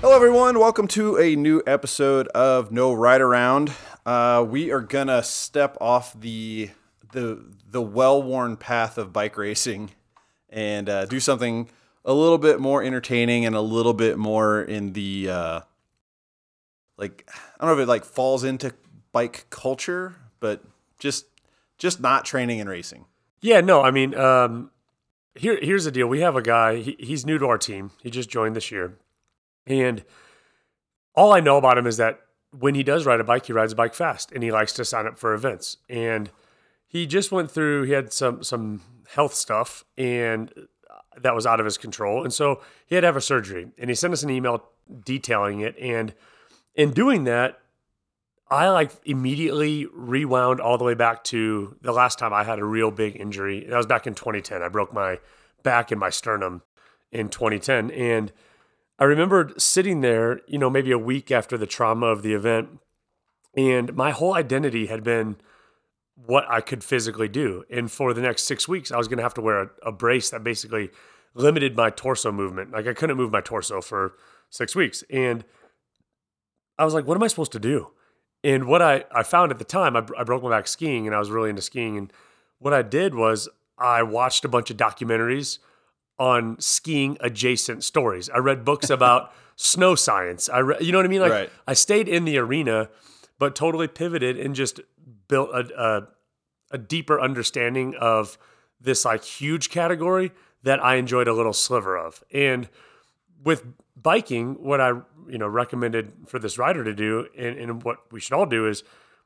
Hello, everyone. Welcome to a new episode of No Ride Around. Uh, we are gonna step off the the the well-worn path of bike racing and uh, do something a little bit more entertaining and a little bit more in the uh, like I don't know if it like falls into bike culture, but just just not training and racing. Yeah, no, I mean, um, here here's the deal. We have a guy. He, he's new to our team. He just joined this year, and all I know about him is that when he does ride a bike, he rides a bike fast, and he likes to sign up for events. And he just went through. He had some some health stuff, and that was out of his control, and so he had to have a surgery. And he sent us an email detailing it. And in doing that, I like immediately rewound all the way back to the last time I had a real big injury. That was back in 2010. I broke my back and my sternum in 2010. And I remembered sitting there, you know, maybe a week after the trauma of the event, and my whole identity had been what I could physically do. And for the next six weeks, I was going to have to wear a, a brace that basically limited my torso movement. Like I couldn't move my torso for six weeks. And I was like, what am I supposed to do? And what I, I found at the time, I, I broke my back skiing and I was really into skiing. And what I did was I watched a bunch of documentaries on skiing adjacent stories. I read books about snow science. I re- you know what I mean? Like Right. I stayed in the arena, but totally pivoted and just built a, a, a deeper understanding of this like huge category that I enjoyed a little sliver of. And with biking, what I you know recommended for this rider to do, and, and what we should all do is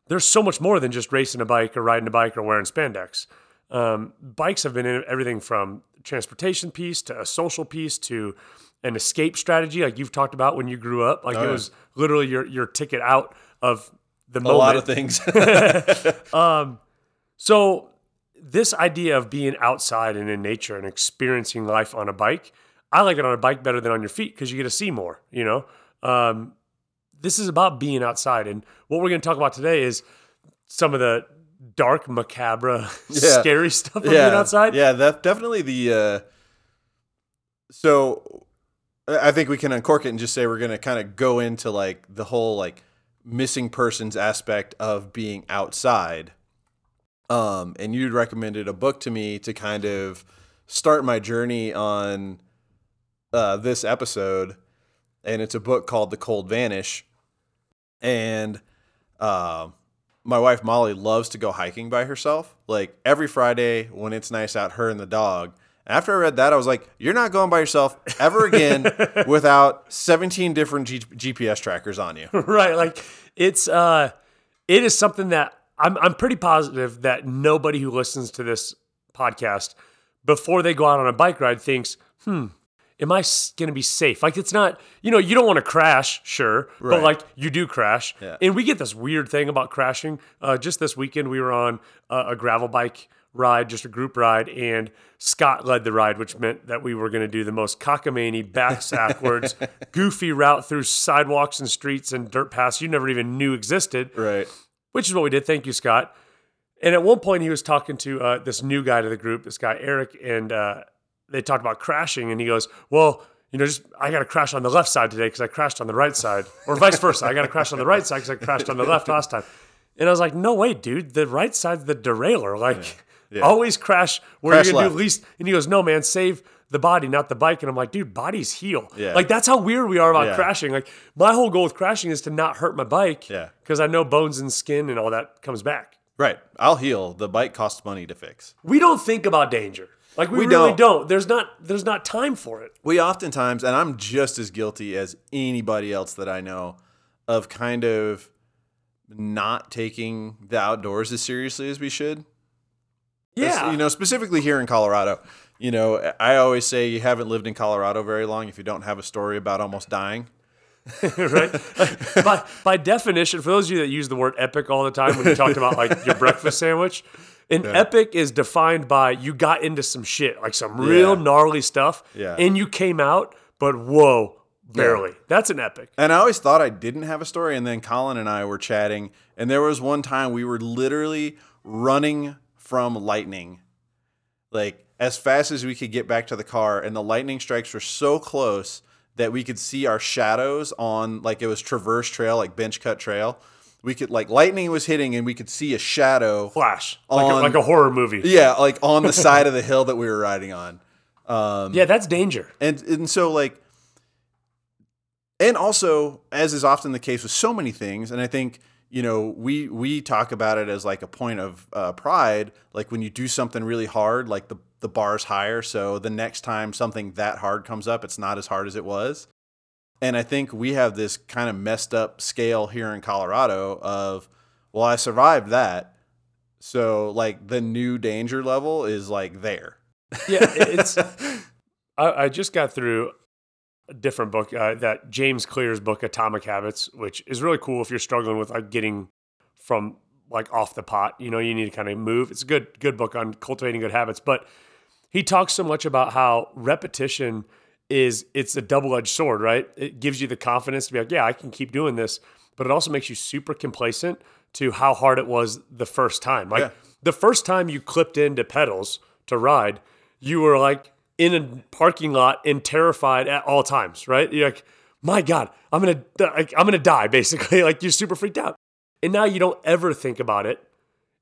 there's so much more than just racing a bike or riding a bike or wearing spandex. Um, bikes have been in everything from transportation piece to a social piece to an escape strategy, like you've talked about when you grew up. Like Oh, it yeah. was literally your your ticket out of the A moment. lot of things. So this idea of being outside and in nature and experiencing life on a bike, I like it on a bike better than on your feet because you get to see more. You know, um, this is about being outside, and what we're going to talk about today is some of the dark, macabre, Yeah. scary stuff of being outside. Yeah, that definitely the. Uh, so, I think we can uncork it and just say we're gonna kind of go into like the whole like missing persons aspect of being outside. Um, and you'd recommended a book to me to kind of start my journey on uh, this episode, and it's a book called The Cold Vanish, and uh, my wife Molly loves to go hiking by herself. Like every Friday when it's nice out, her and the dog. After I read that, I was like, "You're not going by yourself ever again without 17 different G- GPS trackers on you." right. Like it's uh, it is something that I'm I'm pretty positive that nobody who listens to this podcast before they go out on a bike ride thinks, hmm. Am I going to be safe? Like, it's not, you know, you don't want to crash, sure, but like you do crash. Yeah. And we get this weird thing about crashing. Uh, just this weekend, we were on a, a gravel bike ride, just a group ride, and Scott led the ride, which meant that we were going to do the most cockamamie, backwards, goofy route through sidewalks and streets and dirt paths you never even knew existed Right. which is what we did. Thank you, Scott. And at one point, he was talking to uh, this new guy to the group, this guy Eric, and uh, they talked about crashing. And he goes, "Well, you know, just I got to crash on the left side today because I crashed on the right side, or vice versa. I got to crash on the right side because I crashed on the left last time." And I was like, "No way, dude. The right side's the derailleur. Like, Yeah. always crash where Crash you're gonna left. do least." And he goes, "No, man, save." The body, not the bike. And I'm like, dude, bodies heal. Yeah. Like, that's how weird we are about Yeah. crashing. Like, my whole goal with crashing is to not hurt my bike Yeah. because I know bones and skin and all that comes back. Right. I'll heal. The bike costs money to fix. We don't think about danger. Like we, We really don't. don't. There's not there's not time for it. We oftentimes, and I'm just as guilty as anybody else that I know, of kind of not taking the outdoors as seriously as we should. Yeah. you know, specifically here in Colorado. You know, I always say you haven't lived in Colorado very long if you don't have a story about almost dying. right? by, by definition, for those of you that use the word epic all the time when you talked about like your breakfast sandwich, an epic is defined by you got into some shit, like some real Yeah. gnarly stuff, Yeah. and you came out, but whoa, barely. That's an epic. And I always thought I didn't have a story. And then Colin and I were chatting, and there was one time we were literally running from lightning, like as fast as we could get back to the car. And the lightning strikes were so close that we could see our shadows on, like it was traverse trail, like bench cut trail. We could, like, lightning was hitting, and we could see a shadow. Flash. Like, a, On- like a horror movie. Yeah, like on the side of the hill that we were riding on. Um, yeah, that's danger. and and so like and also as is often the case with so many things and i think you know we we talk about it as like a point of uh, pride like when you do something really hard like the the bar's higher so the next time something that hard comes up it's not as hard as it was and i think we have this kind of messed up scale here in colorado of well i survived that so like the new danger level is like there Yeah, it's. I, I just got through different book, uh, that James Clear's book, Atomic Habits, which is really cool if you're struggling with like getting from like off the pot. You know, you need to kind of move. It's a good good book on cultivating good habits, but he talks so much about how repetition is it's a double-edged sword, right? It gives you the confidence to be like, yeah, I can keep doing this, but it also makes you super complacent to how hard it was the first time. Like Yeah. the first time you clipped into pedals to ride, you were like in a parking lot and terrified at all times, right? You're like, my God, I'm gonna, I'm gonna die, basically. Like you're super freaked out, and now you don't ever think about it.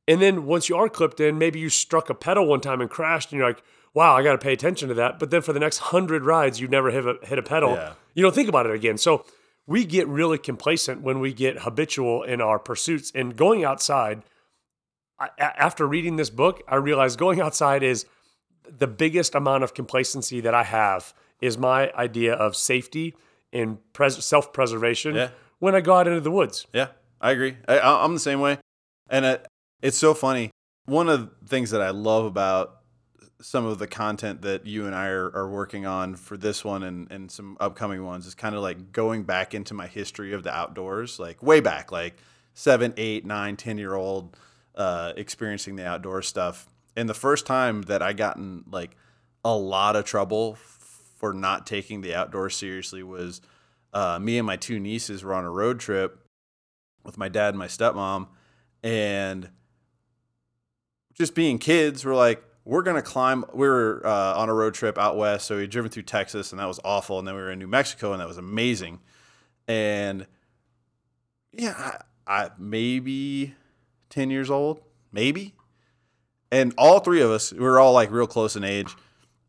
And then once you are clipped in, maybe you struck a pedal one time and crashed, and you're like, wow, I got to pay attention to that. But then for the next hundred rides, you never hit a, hit a pedal. Yeah. You don't think about it again. So we get really complacent when we get habitual in our pursuits and going outside. I, after reading this book, I realized going outside is the biggest amount of complacency that I have is my idea of safety and pres- self preservation Yeah. when I go out into the woods. Yeah, I agree. I, I'm the same way, and it, it's so funny. One of the things that I love about some of the content that you and I are, are working on for this one and, and some upcoming ones is kind of like going back into my history of the outdoors, like way back, like seven, eight, nine, ten year old, uh, experiencing the outdoor stuff. And the first time that I got in like a lot of trouble for not taking the outdoors seriously was uh, me and my two nieces were on a road trip with my dad and my stepmom, and just being kids, we're like, we're gonna climb. We were uh, on a road trip out west, so we had driven through Texas, and that was awful. And then we were in New Mexico, and that was amazing. And yeah, I, I maybe ten years old, maybe. And all three of us, we were all like real close in age,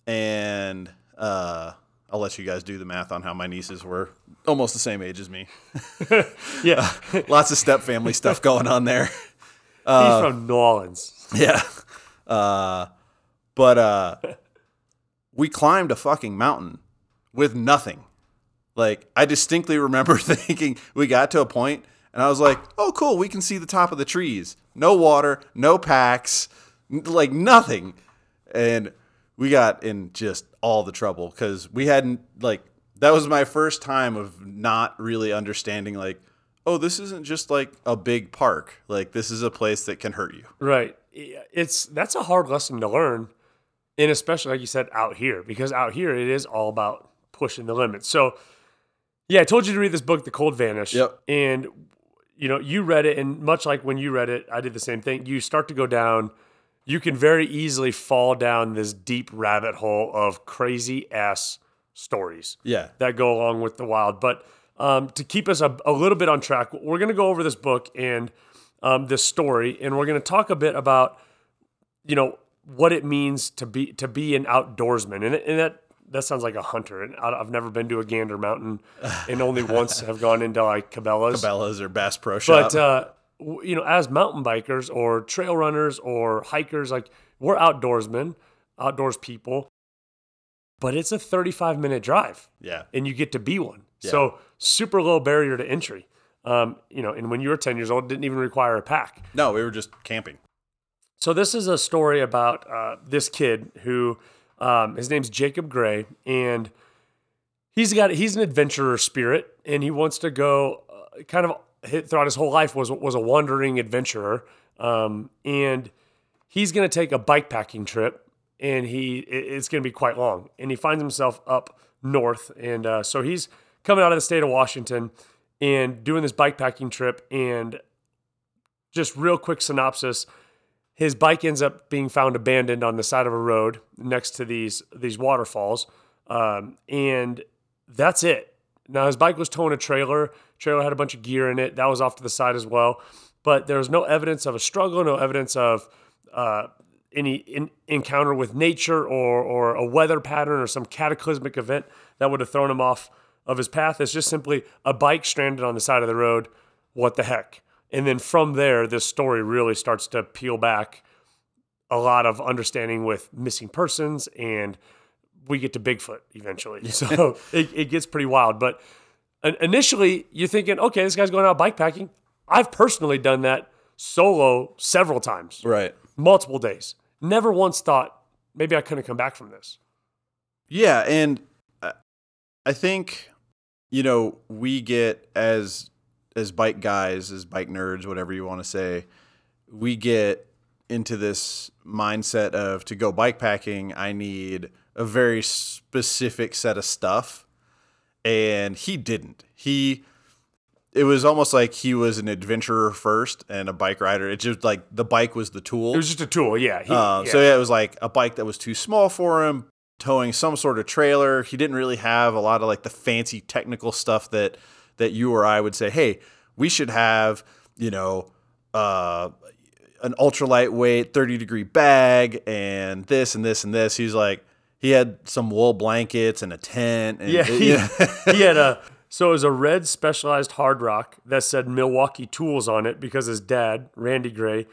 and uh, I'll let you guys do the math on how my nieces were almost the same age as me. Yeah. Lots of step family stuff going on there. He's from New Orleans. Yeah. Uh, but uh, we climbed a fucking mountain with nothing. Like, I distinctly remember thinking we got to a point and I was like, oh, cool. We can see the top of the trees. No water, no packs, like nothing. And we got in just all the trouble because we hadn't, like, that was my first time of not really understanding, like, oh, this isn't just like a big park. Like, this is a place that can hurt you. Right. It's that's a hard lesson to learn, and especially like you said out here, because out here it is all about pushing the limits. So, yeah, I told you to read this book, The Cold Vanish. Yep. And you know, you read it, and much like when you read it, I did the same thing. You start to go down. You can very easily fall down this deep rabbit hole of crazy ass stories Yeah. that go along with the wild. But um, to keep us a, a little bit on track, we're going to go over this book and um, this story, and we're going to talk a bit about, you know, what it means to be to be an outdoorsman, and, and that that sounds like a hunter. And I- I've never been to a Gander Mountain, and only once have gone into like Cabela's. Cabela's or Bass Pro Shop. But uh, you know, as mountain bikers or trail runners or hikers, like we're outdoorsmen, outdoors people. But it's a 35 minute drive yeah. and you get to be one. So super low barrier to entry. Um, you know, and when you were 10 years old, it didn't even require a pack. No, we were just camping. So this is a story about uh, this kid who um, his name's Jacob Gray, and he's got he's an adventurer spirit, and he wants to go. Uh, kind of throughout his whole life was was a wandering adventurer, um, and he's going to take a bike packing trip, and he it's going to be quite long, and he finds himself up north, and uh, so he's coming out of the state of Washington and doing this bike packing trip. And just real quick synopsis his bike ends up being found abandoned on the side of a road next to these these waterfalls, um, and that's it. Now his bike was towing a trailer. Trailer had a bunch of gear in it. That was off to the side as well. But there was no evidence of a struggle, no evidence of uh, any in, encounter with nature or or a weather pattern or some cataclysmic event that would have thrown him off of his path. It's just simply a bike stranded on the side of the road. What the heck? And then from there, this story really starts to peel back a lot of understanding with missing persons and we get to Bigfoot eventually. So it, it gets pretty wild. But initially, you're thinking, okay, this guy's going out bikepacking. I've personally done that solo several times, Right. multiple days. Never once thought maybe I couldn't come back from this. Yeah, and I- I think you know we get as as bike guys, as bike nerds, whatever you want to say, we get into this mindset of to go bike packing, I need a very specific set of stuff, and he didn't. He it was almost like he was an adventurer first and a bike rider. It just like the bike was the tool. It was just a tool, yeah. He, Um, yeah. So yeah, it was like a bike that was too small for him, towing some sort of trailer. He didn't really have a lot of like the fancy technical stuff that that you or I would say, hey, we should have, you know, uh, an ultra lightweight 30 degree bag and this and this and this. He's like, he had some wool blankets and a tent. And, Yeah, uh, he, you know, he had a so it was a red Specialized Hardrock that said Milwaukee Tools on it because his dad, Randy Gray,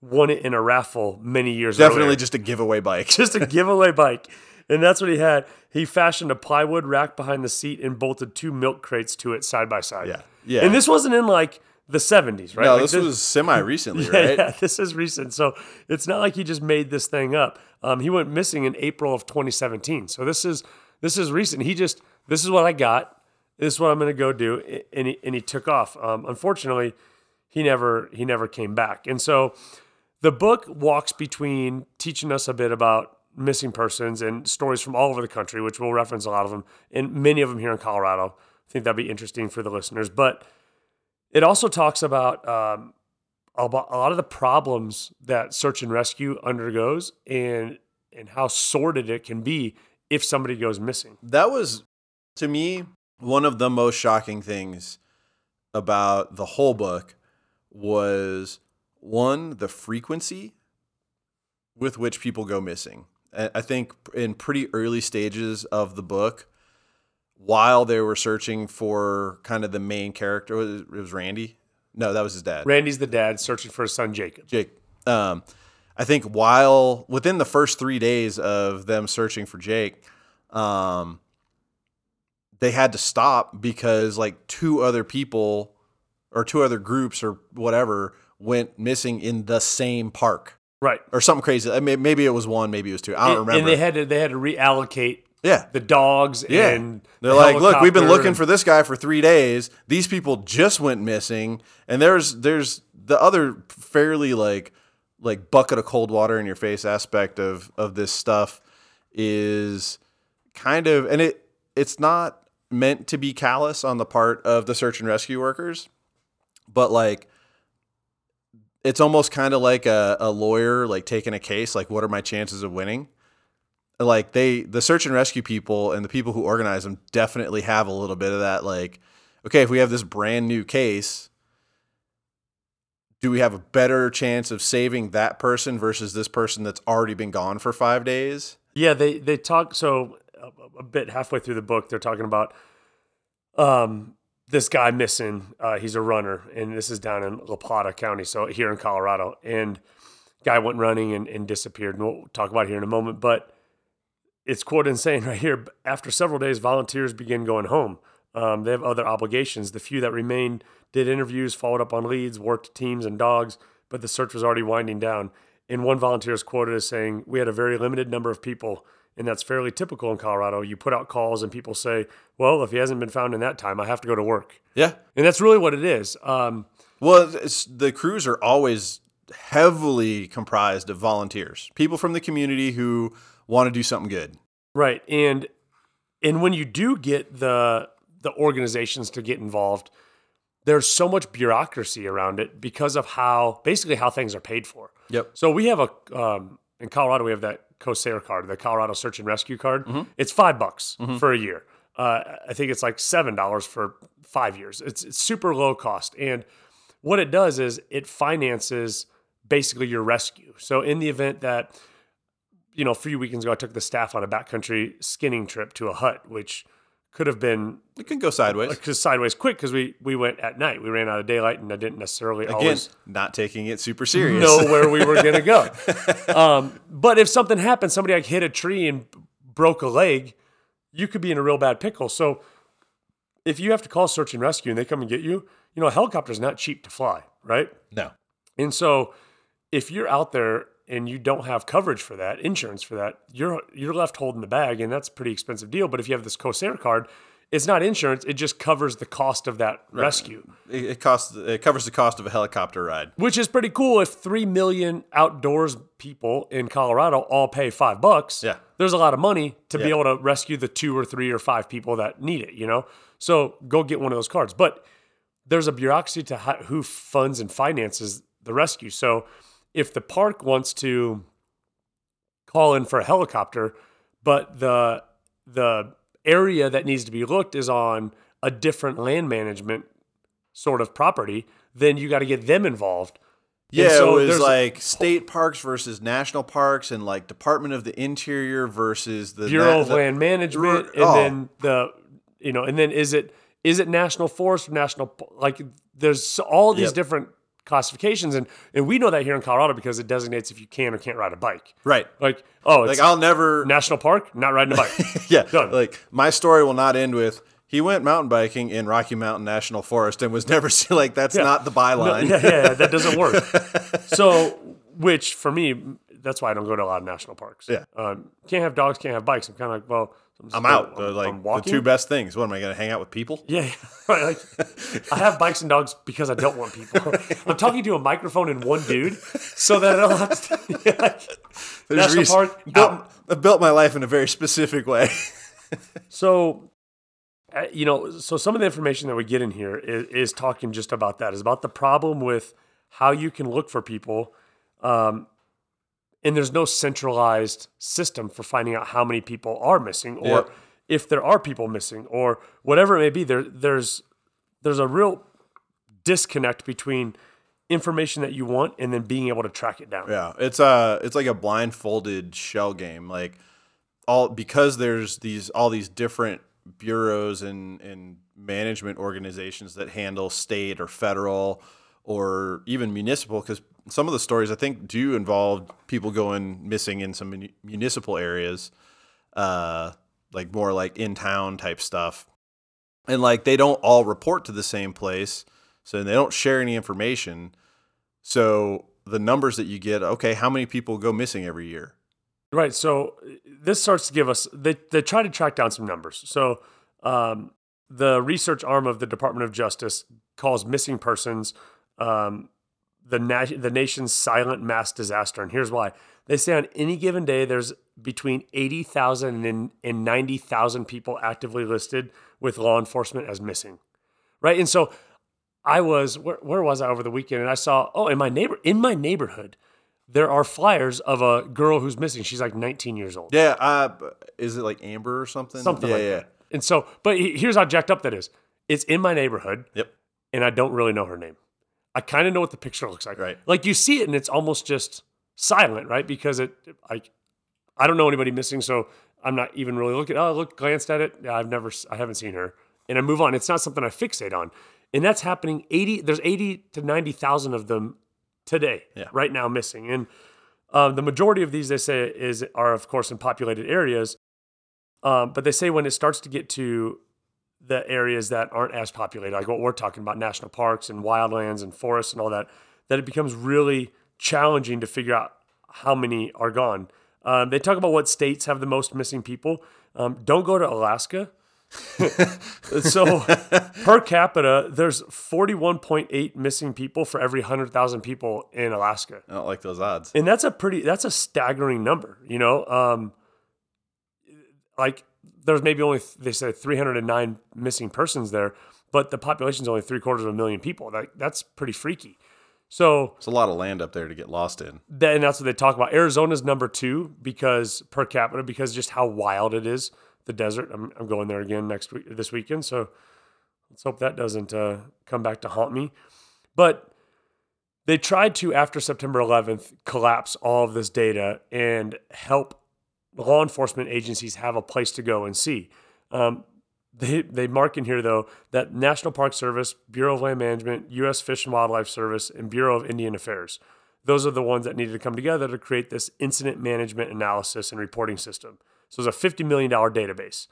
won it in a raffle many years ago. definitely earlier. just a giveaway bike. just a giveaway bike. And that's what he had. He fashioned a plywood rack behind the seat and bolted two milk crates to it side by side. Yeah. Yeah. And this wasn't in like the 70s, right? no, Like, this was semi recently, yeah, right? yeah, this is recent. So it's not like he just made this thing up. Um, he went missing in April of 2017. So this is this is recent. He just this is what I got. This is what I'm going to go do, and he, and he took off. Um, unfortunately, he never he never came back. And so the book walks between teaching us a bit about missing persons and stories from all over the country, which we'll reference a lot of them, and many of them here in Colorado. I think that'd be interesting for the listeners. But it also talks about um, a lot of the problems that search and rescue undergoes, and and how sordid it can be if somebody goes missing. that was to me one of the most shocking things about the whole book was one the frequency with which people go missing I think in pretty early stages of the book, while they were searching for kind of the main character, was it was Randy? No, that was his dad. Randy's the dad searching for his son Jacob. Jake. Um, I think while within the first three days of them searching for Jake, um, they had to stop because like two other people or two other groups or whatever went missing in the same park Right. or something crazy. I mean, maybe it was one, maybe it was two. I don't and, remember. and they had to they had to reallocate yeah. the dogs Yeah. and They're the like, look, we've been looking and- for this guy for three days. These people just went missing, and there's there's the other fairly like like bucket of cold water in your face aspect of of this stuff is kind of and it it's not meant to be callous on the part of the search and rescue workers, but like it's almost kind of like a, a lawyer like taking a case like what are my chances of winning like they the search and rescue people and the people who organize them definitely have a little bit of that like okay if we have this brand new case do we have a better chance of saving that person versus this person that's already been gone for five days Yeah, they they talk so a, bit halfway through the book they're talking about um this guy missing. Uh, he's a runner, and this is down in La Plata County, so here in Colorado. And guy went running and, and disappeared. And we'll talk about here in a moment. But it's quoted and saying right here after several days, volunteers begin going home. Um, they have other obligations. The few that remained did interviews, followed up on leads, worked teams and dogs, but the search was already winding down. And one volunteer is quoted as saying, We had a very limited number of people, and that's fairly typical in Colorado. You put out calls, and people say, Well, if he hasn't been found in that time, I have to go to work. yeah And that's really what it is. Um, well it's, the crews are always heavily comprised of volunteers people from the community who want to do something good Right. And and when you do get the the organizations to get involved. There's so much bureaucracy around it because of how basically how things are paid for. Yep. So we have a um, in Colorado we have that CORSAR card, the Colorado Search and Rescue card. Mm-hmm. It's five bucks for a year. Uh, I think it's like seven dollars for five years. It's, it's super low cost, and what it does is it finances basically your rescue. So in the event that you know, a few weekends ago, I took the staff on a backcountry skinning trip to a hut, which could have been It can go sideways. because sideways quick because we we went at night. We ran out of daylight, and I didn't necessarily Again, always not taking it super serious. know where we were gonna go. Um, but if something happened, somebody like hit a tree and broke a leg, you could be in a real bad pickle. So if you have to call search and rescue and they come and get you, you know, a helicopter's not cheap to fly, right? no. And so if you're out there and you don't have coverage for that, insurance for that, you're you're left holding the bag and that's a pretty expensive deal. But if you have this CORSAR card, it's not insurance, it just covers the cost of that rescue. It, it costs. It covers the cost of a helicopter ride. Which is pretty cool if three million outdoors people in Colorado all pay five bucks. Yeah. There's a lot of money to be able to rescue the two or three or five people that need it, you know? So go get one of those cards. But there's a bureaucracy to who funds and finances the rescue. So if the park wants to call in for a helicopter, but the the area that needs to be looked is on a different land management sort of property, then you got to get them involved. Yeah, so it was like state parks versus national parks, and like Department of the Interior versus the Bureau na- of the- Land Management, and oh. then the you know, and then is it is it national forest or national like there's all these Yep. different classifications, and and we know that here in Colorado because it designates if you can or can't ride a bike. Right. Like oh, it's Like I'll never. national park, not riding a bike. yeah. Done. Like my story will not end with he went mountain biking in Rocky Mountain National Forest and was never seen. Like that's not the byline. yeah, yeah, that doesn't work. so, which for me, that's why I don't go to a lot of national parks. Yeah. um, can't have dogs, can't have bikes. I'm kind of like, well, I'm, I'm out. The, like I'm the two best things. What am I going to hang out with people? Yeah. Like, I have bikes and dogs because I don't want people. I'm talking to a microphone and one dude, so that I don't have to. yeah, like, national reason- park. Built. I've built my life in a very specific way. So, uh, you know, so some of the information that we get in here is, is talking just about that. Is about the problem with how you can look for people, um, and there's no centralized system for finding out how many people are missing, or Yep. if there are people missing, or whatever it may be. There, there's there's a real disconnect between information that you want and then being able to track it down. Yeah, it's a it's like a blindfolded shell game. Like all because there's these all these different bureaus and and management organizations that handle state or federal or even municipal. Because some of the stories I think do involve people going missing in some muni- municipal areas, uh, like more like in town type stuff, and like they don't all report to the same place, so they don't share any information. So the numbers that you get, okay, how many people go missing every year? Right. So this starts to give us they they try to track down some numbers. So um, the research arm of the Department of Justice calls missing persons um, the na- the nation's silent mass disaster, and here's why. They say on any given day there's between eighty thousand and, and ninety thousand people actively listed with law enforcement as missing. Right. And so I was where, where was I over the weekend, and I saw oh in my neighbor in my neighborhood there are flyers of a girl who's missing. She's like 19 years old. Yeah, uh, is it like Amber or something? Something yeah, like yeah. that. And so, but here's how jacked up that is. It's in my neighborhood, Yep. and I don't really know her name. I kind of know what the picture looks like. Right. Like you see it, and it's almost just silent, right? Because it, I, I don't know anybody missing, so I'm not even really looking. Oh, I look, glanced at it. Yeah, I've never, I haven't seen her, and I move on. It's not something I fixate on, and that's happening. Eighty, there's eighty to ninety thousand of them today, Yeah. right now missing, and um, the majority of these they say is are of course in populated areas, um, but they say when it starts to get to the areas that aren't as populated, like what we're talking about, national parks and wildlands and forests and all that, that it becomes really challenging to figure out how many are gone. Um, they talk about what states have the most missing people. Um, don't go to Alaska. so per capita, there's 41.8 missing people for every 100,000 people in Alaska I don't like those odds. and that's a pretty that's a staggering number you know um like there's maybe only they said 309 missing persons there, but the population is only three quarters of a million people. That that's pretty freaky. So It's a lot of land up there to get lost in. that, and that's what they talk about. Arizona's number two because per capita because just how wild it is. The desert. I'm, I'm going there again next week this weekend. So let's hope that doesn't uh, come back to haunt me. But they tried to after September 11th collapse all of this data and help law enforcement agencies have a place to go and see. Um, they they mark in here though that National Park Service, Bureau of Land Management, U.S. Fish and Wildlife Service, and Bureau of Indian Affairs. Those are the ones that needed to come together to create this incident management analysis and reporting system. So it's a fifty million dollar database,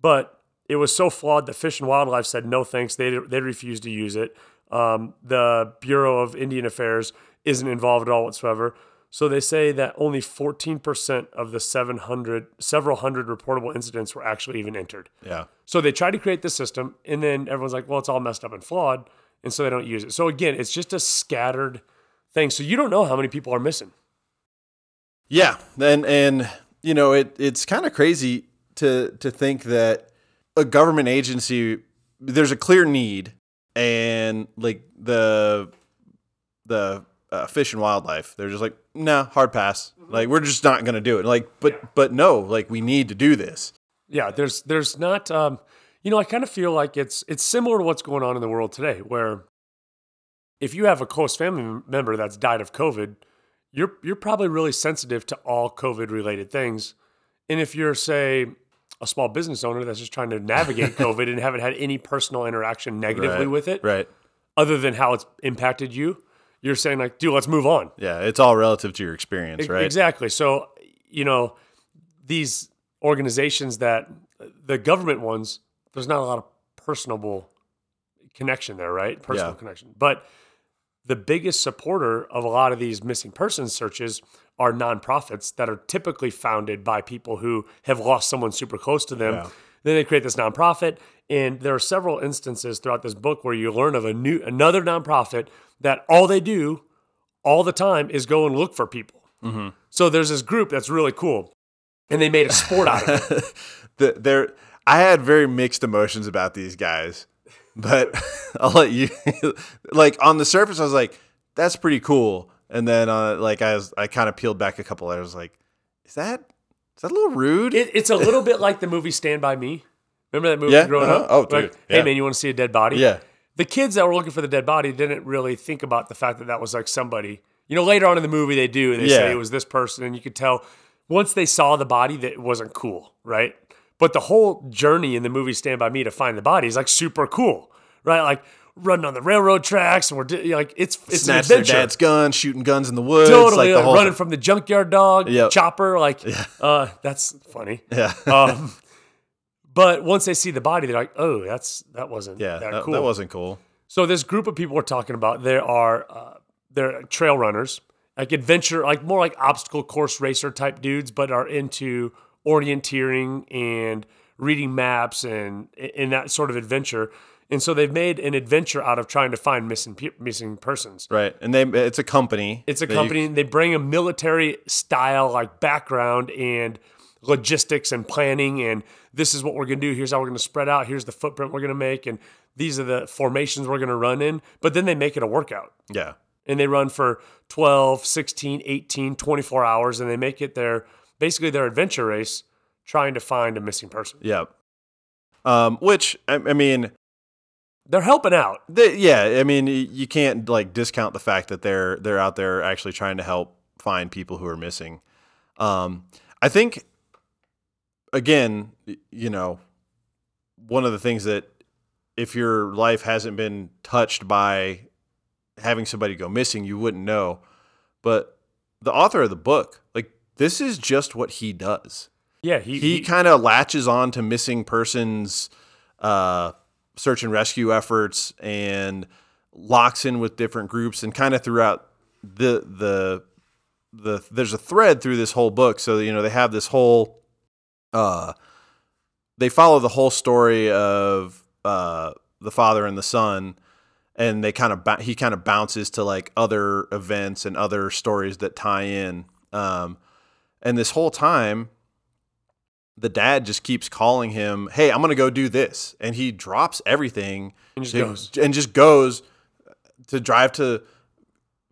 but it was so flawed that Fish and Wildlife said no thanks. They they refused to use it. Um, the Bureau of Indian Affairs isn't involved at all whatsoever. So they say that only 14% of the 700, several hundred reportable incidents were actually even entered. Yeah. So they tried to create this system, and then everyone's like, well, it's all messed up and flawed. And so they don't use it. So again, it's just a scattered thing. So you don't know how many people are missing. Yeah, and and you know it it's kind of crazy to to think that a government agency there's a clear need and like the the uh, fish and wildlife. They're just like nah hard pass. Like we're just not gonna do it. Like but but no like we need to do this. Yeah, there's there's not um you know, I kind of feel like it's it's similar to what's going on in the world today where if you have a close family member that's died of COVID, you're you're probably really sensitive to all COVID related things. And if you're say a small business owner that's just trying to navigate COVID and haven't had any personal interaction negatively Right, with it, right. other than how it's impacted you, you're saying like, dude, let's move on. yeah it's all relative to your experience right Exactly. So, you know, these organizations that the government ones, there's not a lot of personable connection there, right? Personal Yeah. connection. But the biggest supporter of a lot of these missing persons searches are nonprofits that are typically founded by people who have lost someone super close to them. Yeah. Then they create this nonprofit, and there are several instances throughout this book where you learn of a new another nonprofit that all they do all the time is go and look for people. So there's this group that's really cool, and they made a sport out of it. the, there I had very mixed emotions about these guys, but I'll let you like on the surface I was like that's pretty cool, and then uh, like I was I kind of peeled back a couple layers like is that is that a little rude? it. It's a little bit like the movie Stand by Me. Remember that movie Yeah, growing uh-huh. up? Oh, Like, dude, hey man, you want to see a dead body? yeah. The kids that were looking for the dead body didn't really think about the fact that that was like somebody. You know, later on in the movie they do. They say it was this person, and you could tell once they saw the body that it wasn't cool, right? But the whole journey in the movie Stand by Me to find the body is like super cool, right? Like running on the railroad tracks, and we're di- like it's it's Snatch an their dad's gun, shooting guns in the woods, totally like the like running from the junkyard dog Yep. chopper like uh that's funny yeah, um but once they see the body they're like oh that's that wasn't yeah. that, That, cool that wasn't cool. so this group of people we're talking about there are uh, they're trail runners like adventure like more like obstacle course racer type dudes but are into orienteering and reading maps and in that sort of adventure and so they've made an adventure out of trying to find missing pe- missing persons Right, and they it's a company. it's a that you- company. they bring a military style like background and logistics and planning. And this is what we're going to do. Here's how we're going to spread out. Here's the footprint we're going to make. And these are the formations we're going to run in. But then they make it a workout yeah, and they run for 12, 16, 18, 24 hours. And they make it their basically their adventure race trying to find a missing person. yeah. Um, which I, I mean, They're helping out. They, yeah, I mean, you can't like discount the fact that they're they're out there actually trying to help find people who are missing. Um, I think, again, you know, one of the things that if your life hasn't been touched by having somebody go missing, you wouldn't know. But the author of the book, like, this is just what he does Yeah, he, he, he- kind of latches on to missing persons uh, search and rescue efforts and locks in with different groups and kind of throughout the the the there's a thread through this whole book so you know they have this whole uh they follow the whole story of uh the father and the son and they kind of he kind of bounces to like other events and other stories that tie in um and this whole time the dad just keeps calling him, "Hey, I'm going to go do this." And he drops everything And just to- goes. and just goes to drive to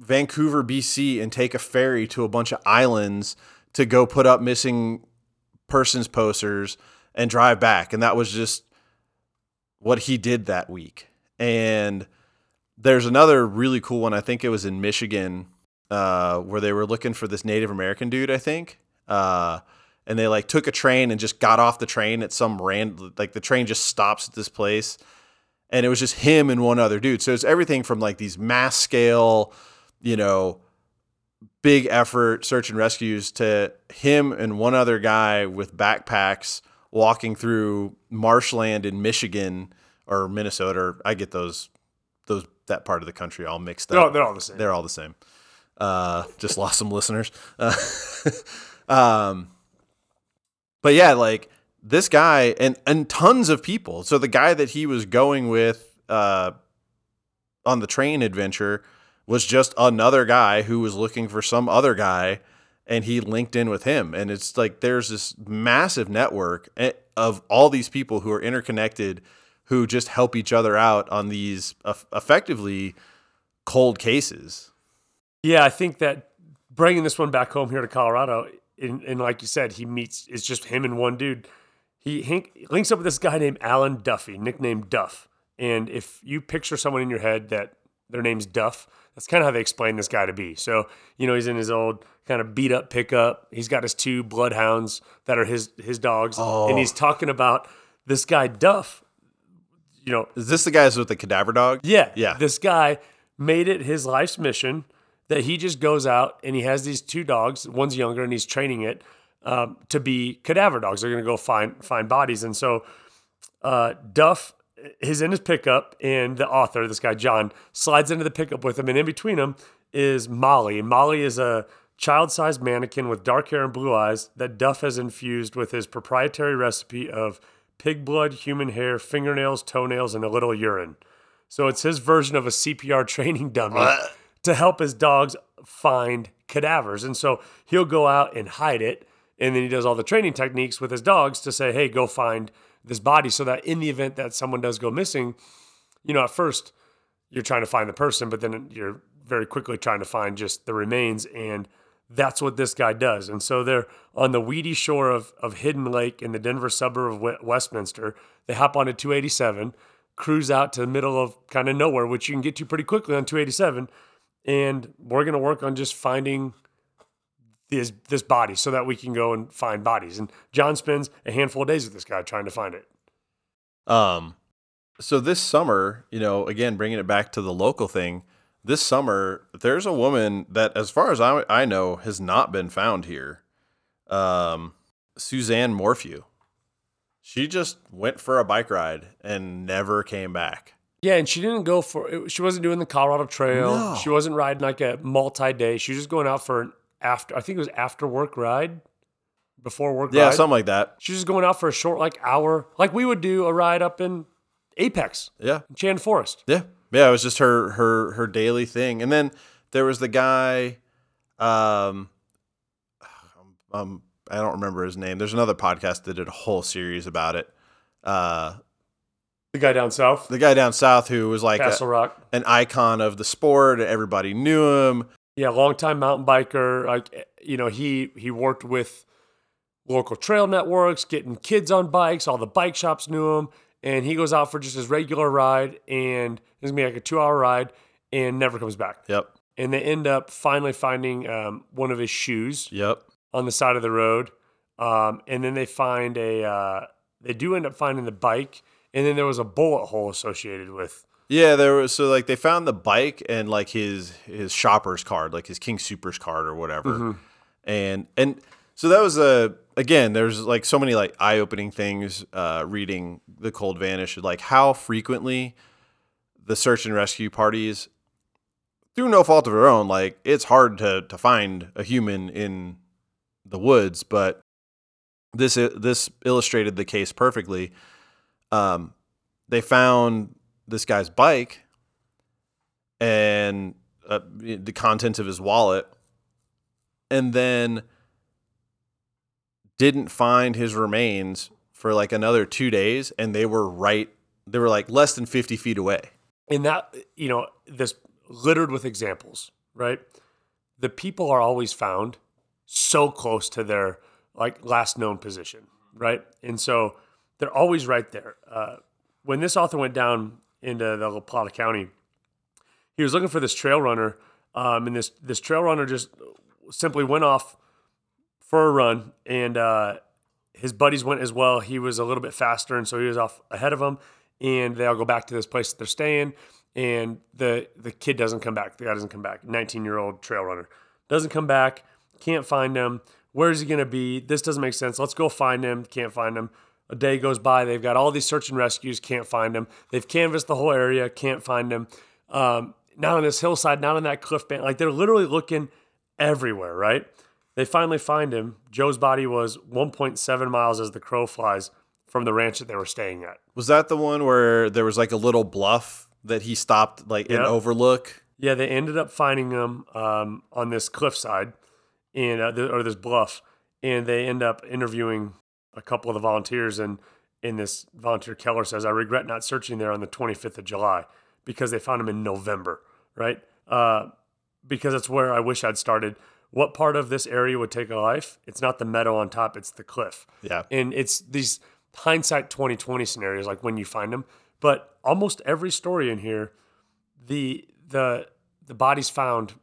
Vancouver, BC and take a ferry to a bunch of islands to go put up missing persons posters and drive back. And that was just what he did that week. And there's another really cool one. I think it was in Michigan, uh, where they were looking for this Native American dude, I think. Uh, and they like took a train and just got off the train at some random, like the train just stops at this place. And it was just him and one other dude. So it's everything from like these mass scale, you know, big effort search and rescues to him and one other guy with backpacks walking through marshland in Michigan or Minnesota. Or I get those those that part of the country all mixed up. they're all the same. They're all the same. Uh, just lost some listeners. Uh, um, but yeah, like this guy and and tons of people. So the guy that he was going with uh, on the train adventure was just another guy who was looking for some other guy, and he linked in with him. And it's like there's this massive network eh, of all these people who are interconnected, who just help each other out on these effectively cold cases. Yeah, I think that bringing this one back home here to Colorado, and, and like you said, he meets it's just him and one dude. He hink, links up with this guy named Alan Duffy, nicknamed Duff. And if you picture someone in your head that their name's Duff, that's kind of how they explain this guy to be. So you know he's in his old kind of beat up pickup. He's got his two bloodhounds that are his his dogs, and he's talking about this guy Duff. You know, Is this the guys with the cadaver dog? yeah. Yeah. This guy made it his life's mission that he just goes out and he has these two dogs. One's younger and he's training it um, to be cadaver dogs. They're going to go find find bodies. And so uh, Duff is in his pickup and the author, this guy Jon, slides into the pickup with him. And in between them is Molly. Molly is a child-sized mannequin with dark hair and blue eyes that Duff has infused with his proprietary recipe of pig blood, human hair, fingernails, toenails, and a little urine. So it's his version of a CPR training dummy to help his dogs find cadavers. And so he'll go out and hide it. And then he does all the training techniques with his dogs to say, hey, go find this body. So that in the event that someone does go missing, you know, at first you're trying to find the person, but then you're very quickly trying to find just the remains. And that's what this guy does. And so they're on the weedy shore of, of Hidden Lake in the Denver suburb of Westminster. They hop onto 287, cruise out to the middle of kind of nowhere, which you can get to pretty quickly on 287. And we're going to work on just finding this, this body so that we can go and find bodies. And Jon spends a handful of days with this guy trying to find it. Um, so this summer, you know, again, bringing it back to the local thing, this summer, there's a woman that, as far as I, I know, has not been found here. Um, Suzanne Morphew. She just went for a bike ride and never came back. Yeah, and she didn't go for she wasn't doing the Colorado Trail. No. She wasn't riding like a multi-day. She was just going out for an after I think it was after work ride, before work Yeah, ride. something like that. She was just going out for a short like hour, like we would do a ride up in Apex, Yeah. in Chan Forest. Yeah. Yeah, it was just her her her daily thing. And then there was the guy um um I don't remember his name. There's another podcast that did a whole series about it. Uh The guy down south, the guy down south who was like a- Castle Rock. an icon of the sport. Everybody knew him. Yeah, longtime mountain biker. Like you know, he he worked with local trail networks, getting kids on bikes. All the bike shops knew him, and he goes out for just his regular ride, and it's gonna be like a two-hour ride, and never comes back. Yep. And they end up finally finding um, one of his shoes Yep. on the side of the road, um, and then they find a. Uh, they do end up finding the bike, and then there was a bullet hole associated with. Yeah, there was so like they found the bike and like his his shopper's card, like his King Supers card or whatever. And and so that was a again, there's like so many like eye-opening things uh reading The Cold Vanish like how frequently the search and rescue parties through no fault of their own, like it's hard to to find a human in the woods, but this this illustrated the case perfectly. Um, they found this guy's bike and uh, the contents of his wallet, and then didn't find his remains for like another two days, and they were right. They were like less than fifty feet away. and that you know this littered with examples right the people are always found so close to their like last known position right and so they're always right there uh, when this author went down into the la plata county. He was looking for this trail runner um, and this this trail runner just simply went off for a run and uh, his buddies went as well. He was a little bit faster and so he was off ahead of them and they all go back to this place that they're staying and the the kid doesn't come back. The guy doesn't come back. 19 year old trail runner. Doesn't come back. Can't find him where's he to be? This doesn't make sense. Let's go find him. Can't find him a day goes by they've got all these search and rescues can't find him they've canvassed the whole area can't find him um, not on this hillside not on that cliff bank like they're literally looking everywhere right? They finally find him. Joe's body was 1.7 miles as the crow flies from the ranch that they were staying at. Was that the one where there was like a little bluff that he stopped like Yeah. an overlook? Yeah, they ended up finding him um, on this cliffside, and uh, th- or this bluff, and they end up interviewing a couple of the volunteers. And in this volunteer, Keller says, "I regret not searching there on the 25th of July because they found him in November, right? Uh, because that's where I wish I'd started. What part of this area would take a life? It's not the meadow on top; it's the cliff. Yeah. And it's these hindsight 2020 scenarios, like when you find them. But almost every story in here, the the the body's found